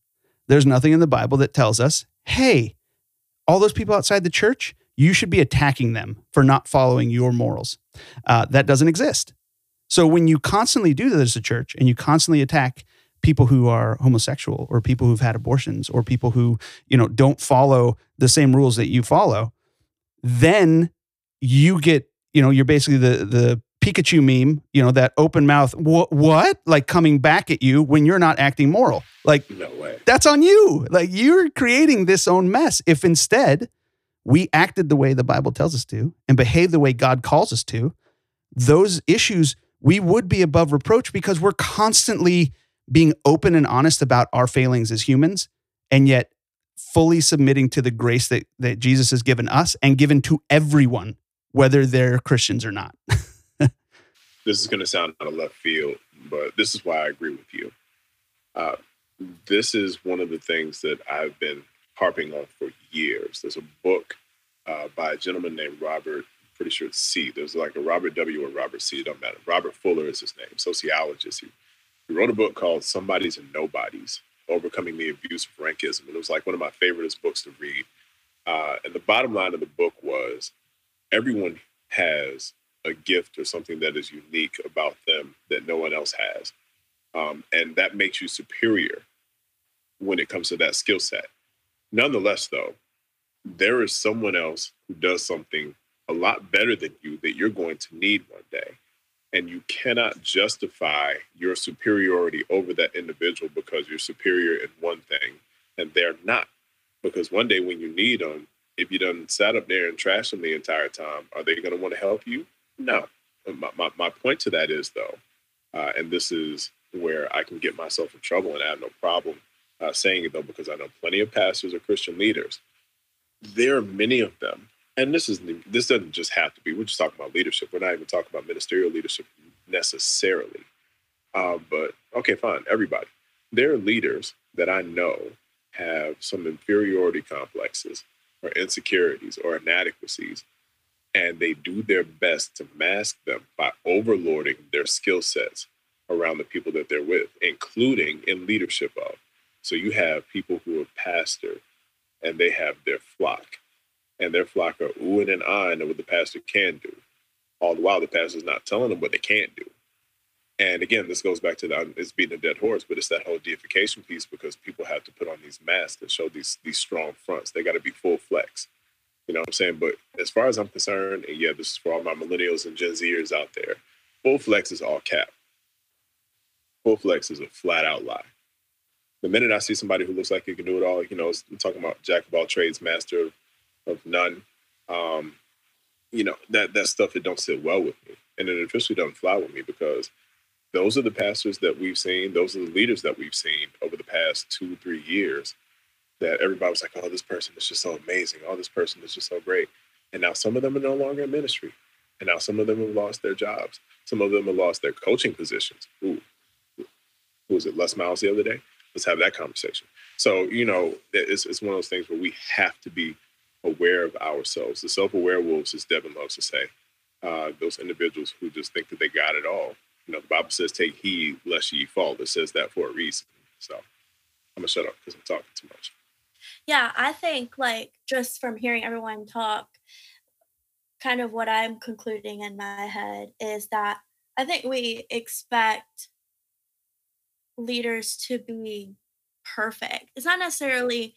There's nothing in the bible that tells us hey all those people outside the church you should be attacking them for not following your morals. Uh, that doesn't exist. So when you constantly do this as a church and you constantly attack people who are homosexual or people who've had abortions or people who, you know, don't follow the same rules that you follow, then you get, you know, you're basically the the Pikachu meme, you know, that open mouth, what, what? Like coming back at you when you're not acting moral. Like, no way. That's on you. Like, you're creating this own mess. If instead we acted the way the Bible tells us to and behave the way God calls us to, those issues we would be above reproach because we're constantly being open and honest about our failings as humans and yet fully submitting to the grace that, that Jesus has given us and given to everyone, whether they're Christians or not. *laughs* this is going to sound out of left field, but this is why I agree with you. Uh, this is one of the things that I've been harping on for years. There's a book uh, by a gentleman named Robert pretty sure it's C. There's like a Robert W. or Robert C. It don't matter. Robert Fuller is his name, sociologist. He, he wrote a book called Somebodies and Nobodies Overcoming the Abuse of Rankism. And it was like one of my favorite books to read. Uh, and the bottom line of the book was everyone has a gift or something that is unique about them that no one else has. Um, and that makes you superior when it comes to that skill set. Nonetheless, though, there is someone else who does something a lot better than you that you're going to need one day. And you cannot justify your superiority over that individual because you're superior in one thing and they're not. Because one day when you need them, if you done sat up there and trashed them the entire time, are they going to want to help you? No. My, my, my point to that is, though, uh, and this is where I can get myself in trouble and I have no problem uh, saying it, though, because I know plenty of pastors or Christian leaders. There are many of them and this is this doesn't just have to be. We're just talking about leadership. We're not even talking about ministerial leadership necessarily. Um, but okay, fine. Everybody, there are leaders that I know have some inferiority complexes or insecurities or inadequacies and they do their best to mask them by overlording their skill sets around the people that they're with, including in leadership of. So you have people who are pastor and they have their flock, and their flock are oohing and ahhing at what the pastor can do. All the while, the pastor's not telling them what they can't do. And again, this goes back to the um, it's beating a dead horse, but it's that whole deification piece because people have to put on these masks and show these these strong fronts. They got to be full flex. You know what I'm saying? But as far as I'm concerned, and yeah, this is for all my millennials and Gen Zers out there, full flex is all cap. Full flex is a flat out lie. The minute I see somebody who looks like he can do it all, you know, I'm talking about jack of all trades, master of, of none. Um, you know, that that stuff it don't sit well with me. And it officially doesn't fly with me because those are the pastors that we've seen, those are the leaders that we've seen over the past two, three years that everybody was like, oh, this person is just so amazing. Oh, this person is just so great. And now some of them are no longer in ministry. And now some of them have lost their jobs. Some of them have lost their coaching positions. Ooh, who was it? Les Miles the other day? Let's have that conversation. So, you know, it's, it's one of those things where we have to be aware of ourselves. The self aware wolves, as Devin loves to say, uh, those individuals who just think that they got it all. You know, the Bible says, take heed lest ye fall. It says that for a reason. So I'm going to shut up because I'm talking too much. Yeah, I think like just from hearing everyone talk, kind of what I'm concluding in my head is that I think we expect leaders to be perfect. It's not necessarily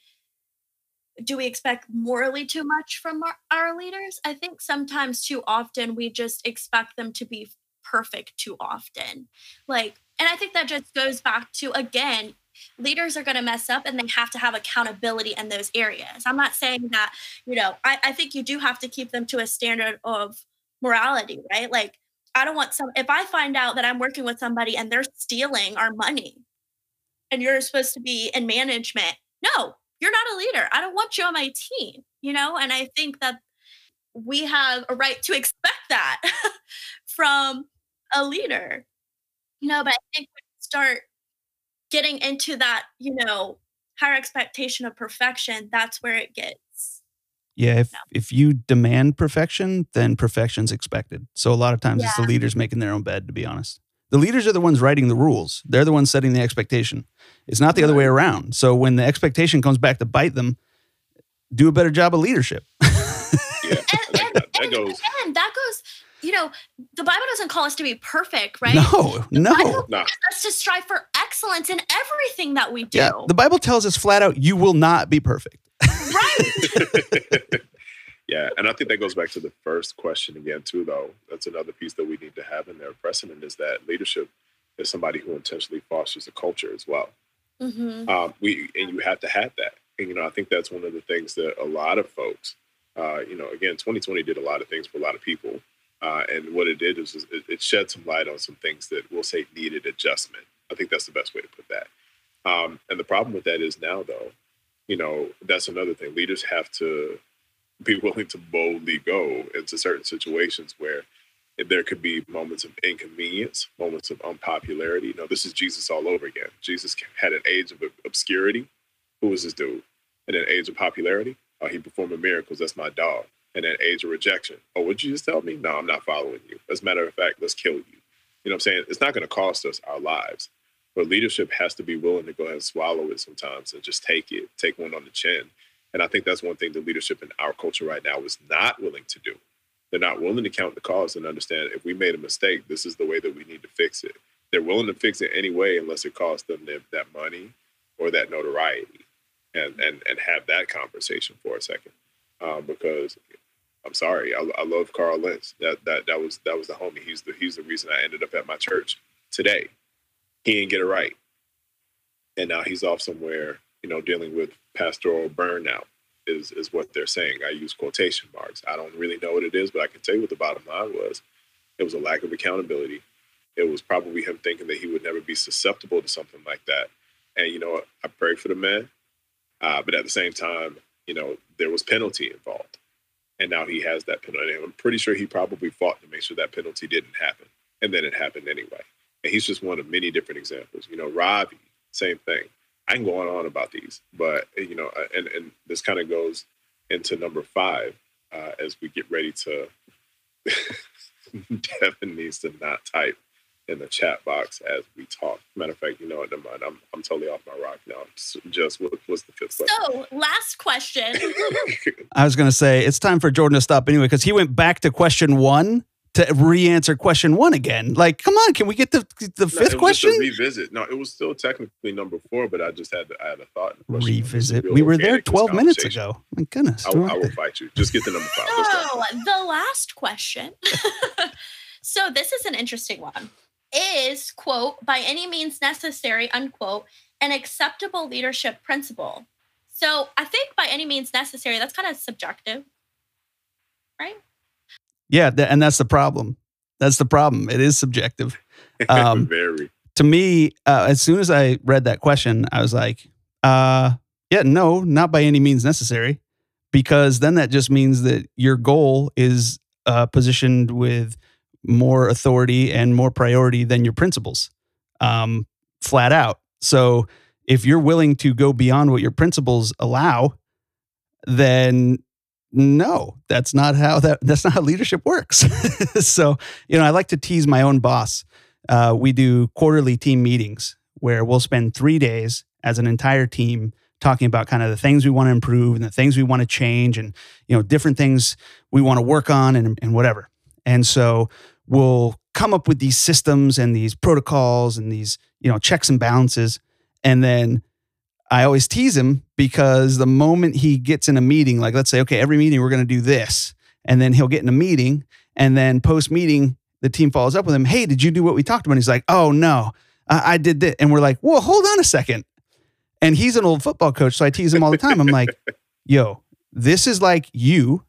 do we expect morally too much from our, our, leaders? I think sometimes too often we just expect them to be perfect too often. Like, and I think that just goes back to again, leaders are going to mess up and they have to have accountability in those areas. I'm not saying that, you know, I, I think you do have to keep them to a standard of morality, right? Like, I don't want some, if I find out that I'm working with somebody and they're stealing our money and you're supposed to be in management, no, you're not a leader. I don't want you on my team, you know? And I think that we have a right to expect that *laughs* from a leader, you know, but I think we start getting into that, you know, higher expectation of perfection, that's where it gets. Yeah, if, if you demand perfection, then perfection's expected. So a lot of times yeah. it's the leaders making their own bed, to be honest. The leaders are the ones writing the rules. They're the ones setting the expectation. It's not the other way around. So when the expectation comes back to bite them, do a better job of leadership. yeah, and, that, that goes. And that goes you know, the Bible doesn't call us to be perfect, right? No, the no. Bible no. us to strive for excellence in everything that we do. Yeah, the Bible tells us flat out, you will not be perfect. Right. *laughs* *laughs* yeah, and I think that goes back to the first question again, too. Though that's another piece that we need to have in there. Precedent is that leadership is somebody who intentionally fosters a culture as well. Mm-hmm. Um, we and you have to have that. And you know, I think that's one of the things that a lot of folks, uh, you know, again, 2020 did a lot of things for a lot of people. Uh, and what it did is, it, it, shed some light on some things that we'll say needed adjustment. I think that's the best way to put that. Um, and the problem with that is now, though, you know, that's another thing. Leaders have to be *laughs* willing to boldly go into certain situations where there could be moments of inconvenience, moments of unpopularity. You know, this is Jesus all over again. Jesus had an age of obscurity. Who was this dude? And an age of popularity. Oh, he performed miracles. That's my dog and then age of rejection. Oh, would you just tell me? No, I'm not following you. As a matter of fact, let's kill you. You know what I'm saying? It's not going to cost us our lives, but leadership has to be willing to go ahead and swallow it sometimes and just take it, take one on the chin. And I think that's one thing the leadership in our culture right now is not willing to do. They're not willing to count the cost and understand if we made a mistake, this is the way that we need to fix it. They're willing to fix it anyway, unless it costs them that money or that notoriety, and and and have that conversation for a second, um, because I'm sorry. I, I love Carl Lentz. That that that was that was the homie. He's the he's the reason I ended up at my church today. He didn't get it right, and now he's off somewhere. You know, dealing with pastoral burnout is is what they're saying. I use quotation marks. I don't really know what it is, but I can tell you what the bottom line was. It was a lack of accountability. It was probably him thinking that he would never be susceptible to something like that. And you know? I pray for the man, uh, but at the same time, you know, there was penalty involved and now he has that penalty. And I'm pretty sure he probably fought to make sure that penalty didn't happen, and then it happened anyway. And he's just one of many different examples. You know, Robbie, same thing. I can go on and on about these, but you know, uh, and and this kind of goes into number five uh, as we get ready to *laughs* Devin needs to not type in the chat box as we talk. Matter of fact, you know what? Never mind. I'm, I'm totally off my rock now. Just what, what's the fifth question? So, last question. *laughs* I was going to say it's time for Jordan to stop anyway because he went back to question one to re-answer question one again. Like, come on, can we get the the fifth no, question? revisit. No, it was still technically number four, but I just had to I had a thought. Revisit. We were there twelve minutes ago. My goodness. I, I will fight you. Just get the number five. So the last question. *laughs* so this is an interesting one. Is quote by any means necessary unquote an acceptable leadership principle? So I think by any means necessary. That's kind of subjective, right? Yeah, th- and that's the problem. That's the problem. It is subjective. *laughs* Um, Very. To me, uh, as soon as I read that question, I was like, uh, yeah, no, not by any means necessary, because then that just means that your goal is uh, positioned with more authority and more priority than your principles, um, flat out. So if you're willing to go beyond what your principles allow, then no, that's not how that that's not how leadership works. *laughs* so, you know, I like to tease my own boss. Uh, we do quarterly team meetings where we'll spend three days as an entire team talking about kind of the things we want to improve and the things we want to change and you know different things we want to work on and, and whatever and so we'll come up with these systems and these protocols and these you know checks and balances and then I always tease him because the moment he gets in a meeting, like let's say, okay, every meeting we're going to do this, and then he'll get in a meeting, and then post meeting, the team follows up with him, hey, did you do what we talked about? And he's like, oh no, I did that, and we're like, well, hold on a second, and he's an old football coach, so I tease him all the time. I'm like, yo, this is like you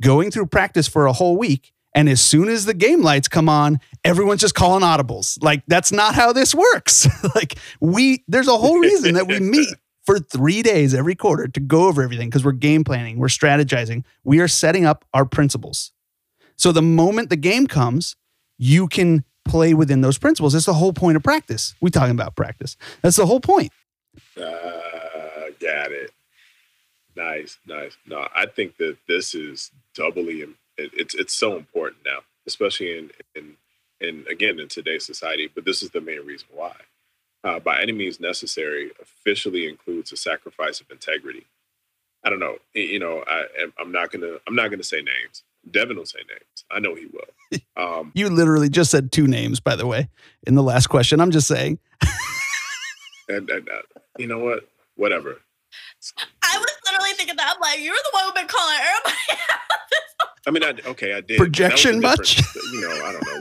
going through practice for a whole week and as soon as the game lights come on, everyone's just calling audibles. Like that's not how this works. *laughs* like we there's a whole reason that we meet *laughs* for 3 days every quarter to go over everything because we're game planning, we're strategizing, we are setting up our principles. So the moment the game comes, you can play within those principles. That's the whole point of practice. We talking about practice. That's the whole point. Uh, got it. Nice, nice. No, I think that this is doubly it, it's it's so important now, especially in in in again in today's society. But this is the main reason why. Uh, by any means necessary officially includes a sacrifice of integrity. I don't know. You know, I, I'm not gonna. I'm not gonna say names. Devin will say names. I know he will. *laughs* Um, you literally just said two names, by the way, in the last question. I'm just saying. *laughs* and, and uh, you know what? Whatever. I was literally thinking that. I'm like, you're the one who's been calling everybody I mean, I okay, I did. Projection much? You know, I don't know,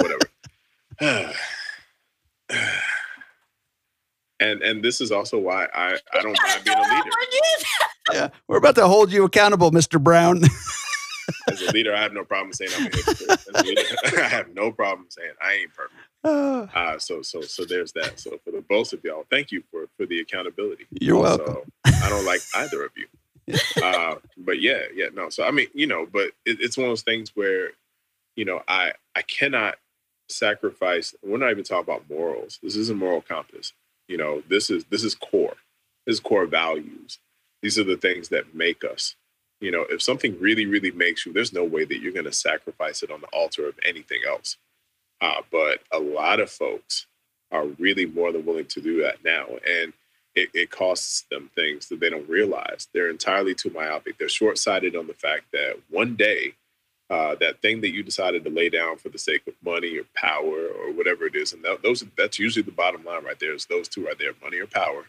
whatever. *sighs* and and this is also why I I don't mind being a leader. *laughs* yeah, we're about to hold you accountable, Mr. Brown. *laughs* As a leader, I have no problem saying I'm a hypocrite. Leader, *laughs* I have no problem saying I ain't perfect. *sighs* Uh, so so so there's that. So for the both of y'all, thank you for for the accountability. You're also, welcome. I don't like either of you. Uh, but yeah, yeah, no. So I mean, you know, but it, it's one of those things where, you know, I I cannot sacrifice. We're not even talking about morals. This is a moral compass. You know, this is this is core. This is core values. These are the things that make us. You know, if something really, really makes you, there's no way that you're going to sacrifice it on the altar of anything else. Uh, but a lot of folks are really more than willing to do that now. And it, it costs them things that they don't realize. They're entirely too myopic. They're short sighted on the fact that one day, uh, that thing that you decided to lay down for the sake of money or power or whatever it is, and that, those that's usually the bottom line right there. Is those two right there, money or power,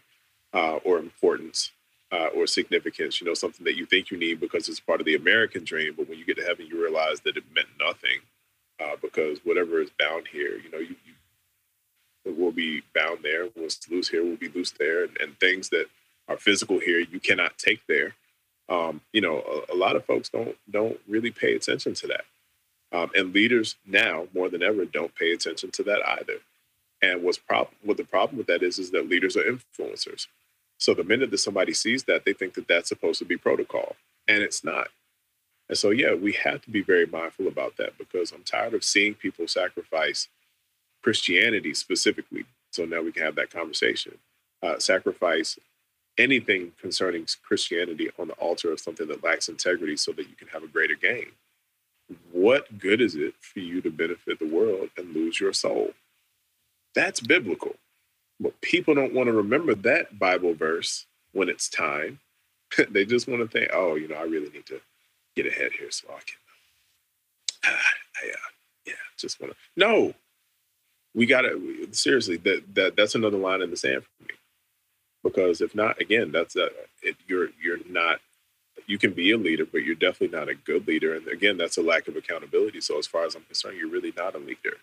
uh, or importance, uh, or significance. You know, something that you think you need because it's part of the American dream, but when you get to heaven, you realize that it meant nothing uh, because whatever is bound here, you know, you, you will be bound there. What's loose here will be loose there, and, and things that are physical here you cannot take there. Um, you know, a, a, lot of folks don't don't really pay attention to that, um, and leaders now more than ever don't pay attention to that either. And what's? What the problem with that is is that leaders are influencers. So the minute that somebody sees that, they think that that's supposed to be protocol, and it's not. And so, yeah, we have to be very mindful about that because I'm tired of seeing people sacrifice Christianity specifically. So now we can have that conversation. Uh, sacrifice anything concerning Christianity on the altar of something that lacks integrity so that you can have a greater gain. what good is it for you to benefit the world and lose your soul? That's biblical. But people don't want to remember that Bible verse when it's time. *laughs* they just want to think, oh, you know, I really need to get ahead here so I can, *sighs* I, uh, yeah, just want to. No, we got to seriously. That that that's another line in the sand for me, because if not, again, that's a, it, you're you're not. You can be a leader, but you're definitely not a good leader. And again, that's a lack of accountability. So as far as I'm concerned, you're really not a leader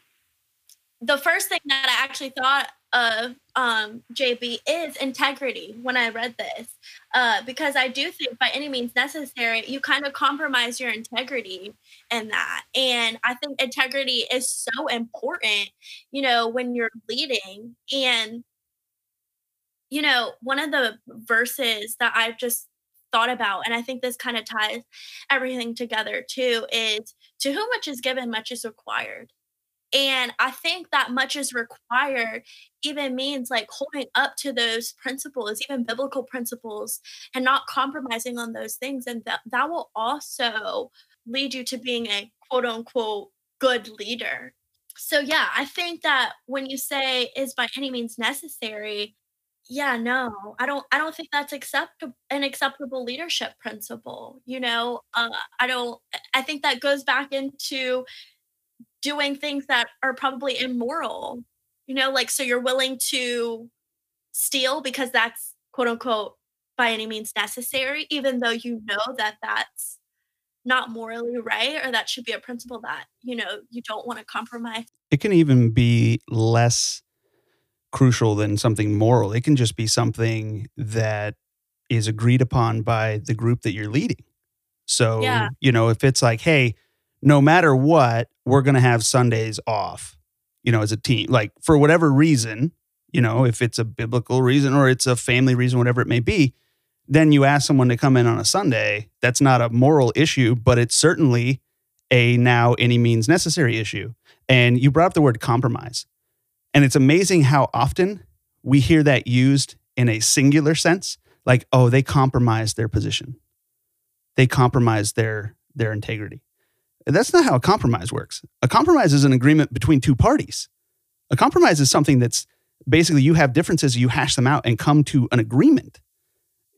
the first thing that I actually thought of um, JB is integrity when I read this, uh, because I do think by any means necessary, you kind of compromise your integrity in that. And I think integrity is so important, you know, when you're leading. And, you know, one of the verses that I've just thought about, and I think this kind of ties everything together too, is to whom much is given, much is required and I think that much is required, even means like holding up to those principles, even biblical principles, and not compromising on those things. And that, that will also lead you to being a quote unquote good leader. So, yeah, I think that when you say is by any means necessary, yeah no i don't i don't think that's acceptable an acceptable leadership principle you know uh, i don't i think that goes back into doing things that are probably immoral you know like so you're willing to steal because that's quote unquote by any means necessary even though you know that that's not morally right or that should be a principle that you know you don't want to compromise. It can even be less crucial than something moral. It can just be something that is agreed upon by the group that you're leading. So yeah. you know if it's like hey no matter what, we're going to have Sundays off, you know, as a team. Like for whatever reason, you know, if it's a biblical reason or it's a family reason, whatever it may be, then you ask someone to come in on a Sunday. That's not a moral issue, but it's certainly a now any means necessary issue. And you brought up the word compromise. And it's amazing how often we hear that used in a singular sense, like, oh, they compromised their position. They compromised their their integrity. That's not how a compromise works. A compromise is an agreement between two parties. A compromise is something that's basically you have differences, you hash them out and come to an agreement.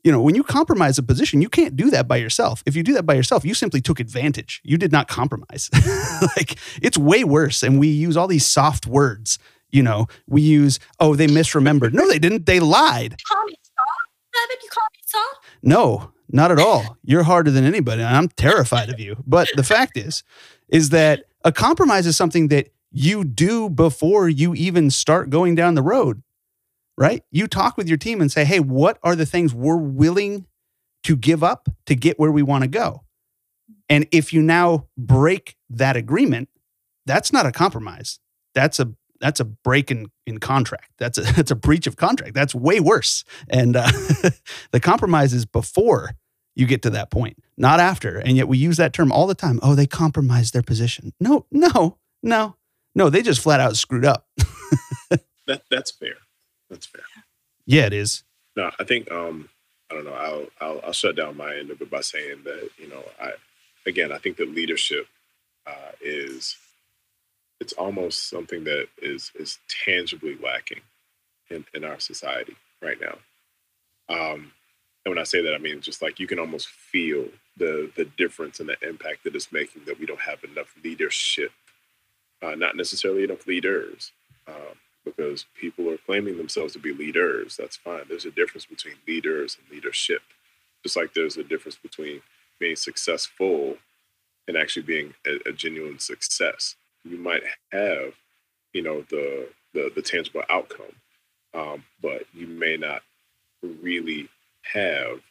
You know, when you compromise a position, you can't do that by yourself. If you do that by yourself, you simply took advantage. You did not compromise. *laughs* like it's way worse. And we use all these soft words. You know, we use, oh, they misremembered. No, they didn't. They lied. Call me soft. You call me soft? No, not at all. You're harder than anybody. And I'm terrified of you. But the fact is, is that a compromise is something that you do before you even start going down the road, right? You talk with your team and say, hey, what are the things we're willing to give up to get where we want to go? And if you now break that agreement, that's not a compromise. That's a that's a break in, in contract. That's a *laughs* that's a breach of contract. That's way worse. And uh, *laughs* the compromise is before you get to that point, not after. And yet we use that term all the time. Oh, they compromised their position. No, no, no, no. They just flat out screwed up. *laughs* that that's fair. That's fair. Yeah, it is. No, I think um, I don't know. I'll, I'll I'll shut down my end of it by saying that you know I again I think that leadership uh, is it's almost something that is is tangibly lacking in, in our society right now. Um, and when I say that, I mean just like you can almost feel the the difference and the impact that it's making that we don't have enough leadership, uh, not necessarily enough leaders, um, because people are claiming themselves to be leaders. That's fine. There's a difference between leaders and leadership, just like there's a difference between being successful and actually being a, a genuine success. You might have, you know, the the, the tangible outcome, um, but you may not really have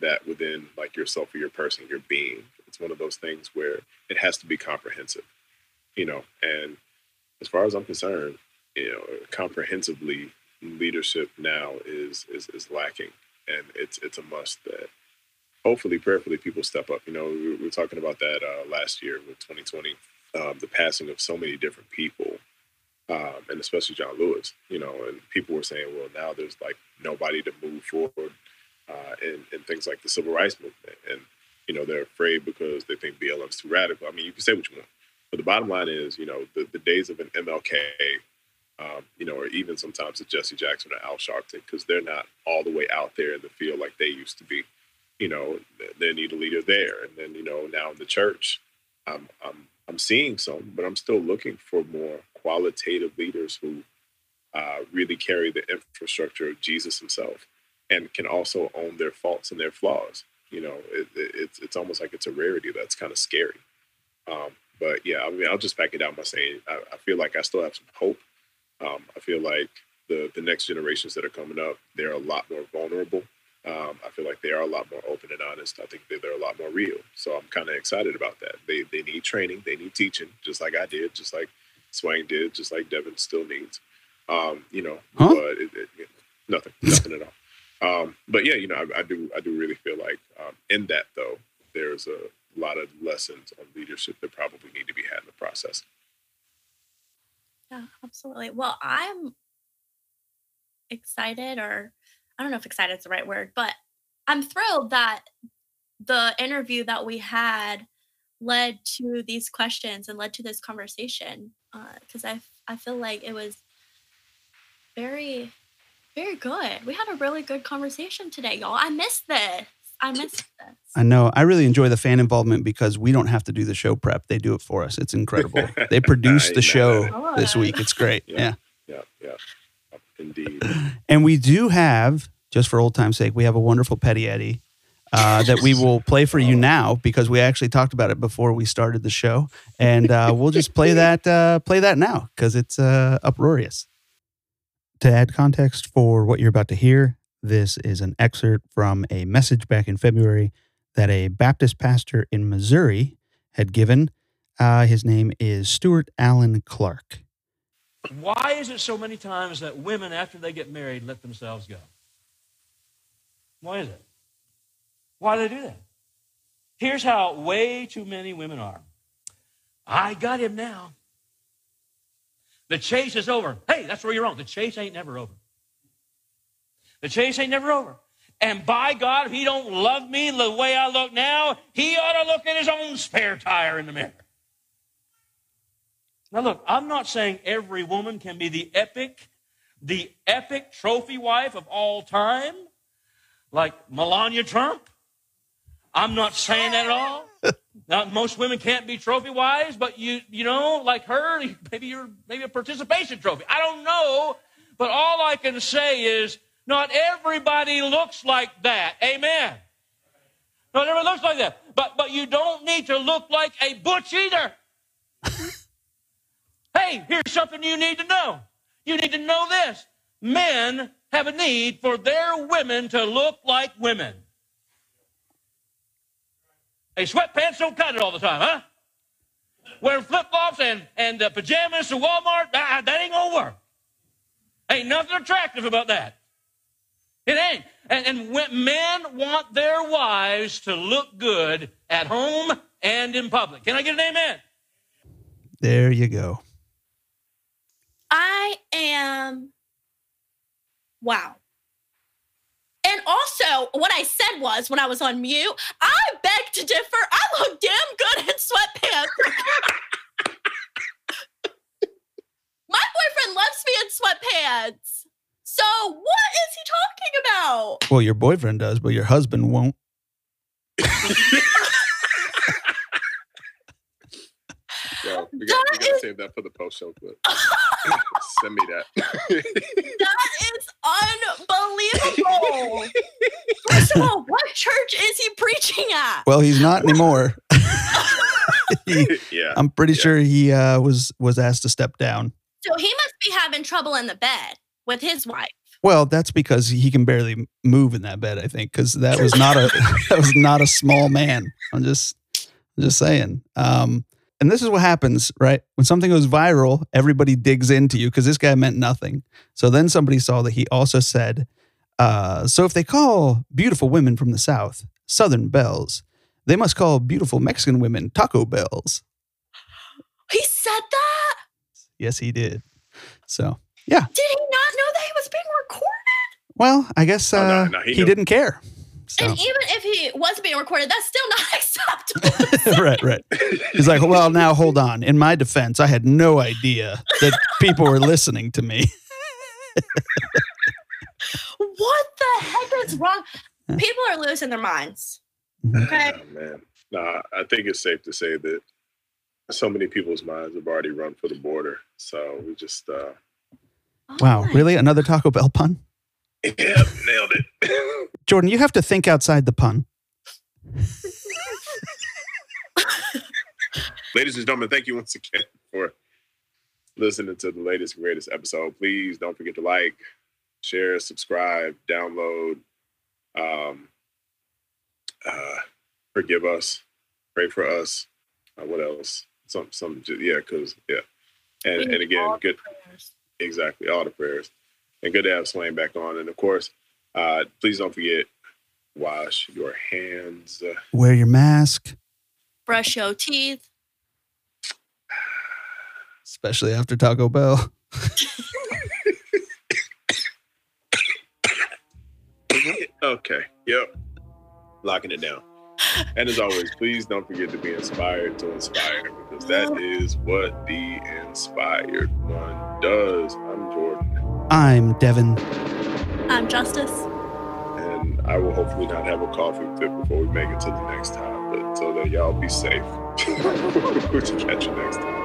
that within like yourself or your person, your being. It's one of those things where it has to be comprehensive, you know. And as far as I'm concerned, you know, comprehensively, leadership now is is is lacking, and it's it's a must that hopefully, prayerfully, people step up. You know, we were talking about that uh, last year with 2020, um, the passing of so many different people. Um, and especially John Lewis, you know, and people were saying, well, now there's like nobody to move forward uh, and, things like the civil rights movement. And you know, they're afraid because they think BLM's too radical. I mean, you can say what you want, but the bottom line is, you know, the, the days of an MLK, um, you know, or even sometimes a Jesse Jackson or Al Sharpton, because they're not all the way out there in the field like they used to be. You know, they need a leader there, and then you know now in the church, I'm I'm I'm seeing some, but I'm still looking for more qualitative leaders who uh, really carry the infrastructure of Jesus Himself and can also own their faults and their flaws. You know, it, it, it's it's almost like it's a rarity that's kind of scary. Um, but yeah, I mean, I'll just back it out by saying I, I feel like I still have some hope. Um, I feel like the the next generations that are coming up, they're a lot more vulnerable. Um, I feel like they are a lot more open and honest. I think they're a lot more real. So I'm kind of excited about that. They they need training, they need teaching, just like I did, just like Swang did, just like Devin still needs. Um, you know, huh? but it, it, nothing, nothing at all. Um, but yeah, you know, I, I, do I do really feel like um, in that though, there's a lot of lessons on leadership that probably need to be had in the process. Yeah, absolutely. Well, I'm excited, or I don't know if excited is the right word, but I'm thrilled that the interview that we had led to these questions and led to this conversation because uh, I I feel like it was very very good. We had a really good conversation today, y'all. I missed this. I missed this. I know. I really enjoy the fan involvement because we don't have to do the show prep. They do it for us. It's incredible. *laughs* They produce the show this week. It's great. Yeah. Yeah. Yeah. yeah. Indeed. *clears throat* And we do have, just for old time's sake, we have a wonderful Petty Eddie uh, *laughs* that we will play for you now because we actually talked about it before we started the show, and uh, we'll just play *laughs* that uh, play that now because it's uh, uproarious. To add context for what you're about to hear, this is an excerpt from a message back in February that a Baptist pastor in Missouri had given. Uh, his name is Stewart Allen Clark. Why is it so many times that women, after they get married, let themselves go? Why is it? Why do they do that? Here's how way too many women are. I got him now. The chase is over. Hey, that's where you're wrong. The chase ain't never over. The chase ain't never over. And by God, if he don't love me the way I look now, he ought to look at his own spare tire in the mirror. Now look, I'm not saying every woman can be the epic, the epic trophy wife of all time, like Melania Trump. I'm not saying that at all. Now, most women can't be trophy wives, but you, you know, like her, *laughs* maybe you're maybe a participation trophy. I don't know, but all I can say is not everybody looks like that. Amen. Not everybody looks like that. But but you don't need to look like a butch either. *laughs* hey, here's something you need to know. You need to know this. Men have a need for their women to look like women. Hey, sweatpants don't cut it all the time, huh? Wearing flip flops and, and uh, pajamas to Walmart, that, that ain't gonna work. Ain't nothing attractive about that. It ain't. And, and men want their wives to look good at home and in public. Can I get an amen? There you go. I am. Wow. And also, what I said was when I was on mute, I beg to differ. I look damn good in sweatpants. *laughs* My boyfriend loves me in sweatpants. So, what is he talking about? Well, your boyfriend does, but your husband won't. *laughs* Yo, we got, we got to save that for the post show *laughs* clip. *laughs* Send me that. that is unbelievable. First of all, what church is he preaching at? Well, he's not anymore. *laughs* he, yeah, I'm pretty yeah. sure he uh, was was asked to step down. So he must be having trouble in the bed with his wife. Well, that's because he can barely move in that bed. I think because that was not a *laughs* that was not a small man. I'm just just saying. Um, and this is what happens, right? When something goes viral, everybody digs into you because this guy meant nothing. So then somebody saw that he also said, uh, so if they call beautiful women from the South Southern Belles, they must call beautiful Mexican women Taco Bells. He said that? Yes, he did. So, yeah. Did he not know that he was being recorded? Well, I guess uh, Oh, no, no, he he didn't care. So. And even if he was being recorded, that's still not *laughs* acceptable. *laughs* right, right. He's like, well, now hold on. In my defense, I had no idea that people were listening to me. what the heck is wrong? People are losing their minds. Mhm. Okay. Yeah, man. Nah, I think it's safe to say that so many people's minds have already run for the border. So we just, uh, Wow, Oh my really? Another Taco Bell pun? Yeah, nailed it. *laughs* Jordan, you have to think outside the pun. Ladies and gentlemen, thank you once again for listening to the latest greatest episode. Please don't forget to like, share, subscribe, download, um, uh, forgive us, pray for us. Uh, what else? Some, some, yeah, because yeah, and and again, good, prayers. exactly, all the prayers, and good to have Swain back on. And of course, uh, please don't forget, wash your hands. Uh, Wear your mask, Brush your teeth. especially after Taco Bell. *laughs* okay. Yep. Locking it down. And as always, please don't forget to be inspired to inspire because that is what the inspired one does. I'm Jordan, I'm Devin. I'm Justice. and I will hopefully not have a coughing fit before we make it to the next time. But until then, y'all be safe. *laughs* we'll catch you next time.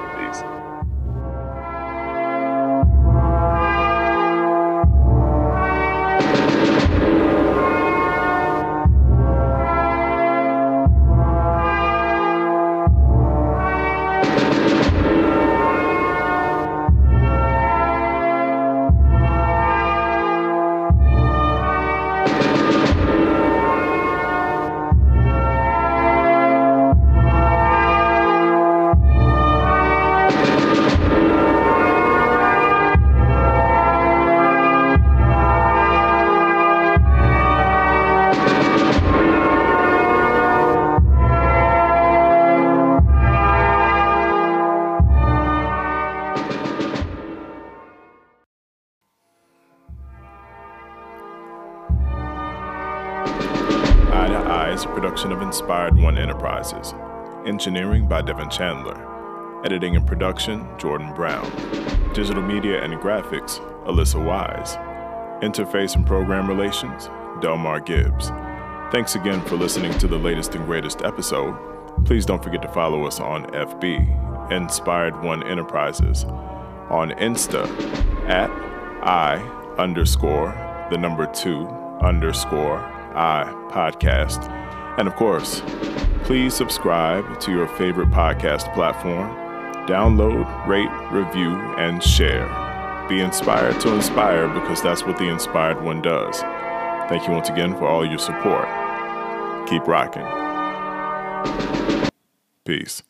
Engineering by Devin Chandler. Editing and production, Jordan Brown. Digital media and graphics, Alyssa Wise. Interface and program relations, Delmar Gibbs. Thanks again for listening to the latest and greatest episode. Please don't forget to follow us on FB, Inspired One Enterprises, on Insta at I underscore the number two underscore I podcast. And of course, please subscribe to your favorite podcast platform. Download, rate, review, and share. Be inspired to inspire because that's what the inspired one does. Thank you once again for all your support. Keep rocking. Peace.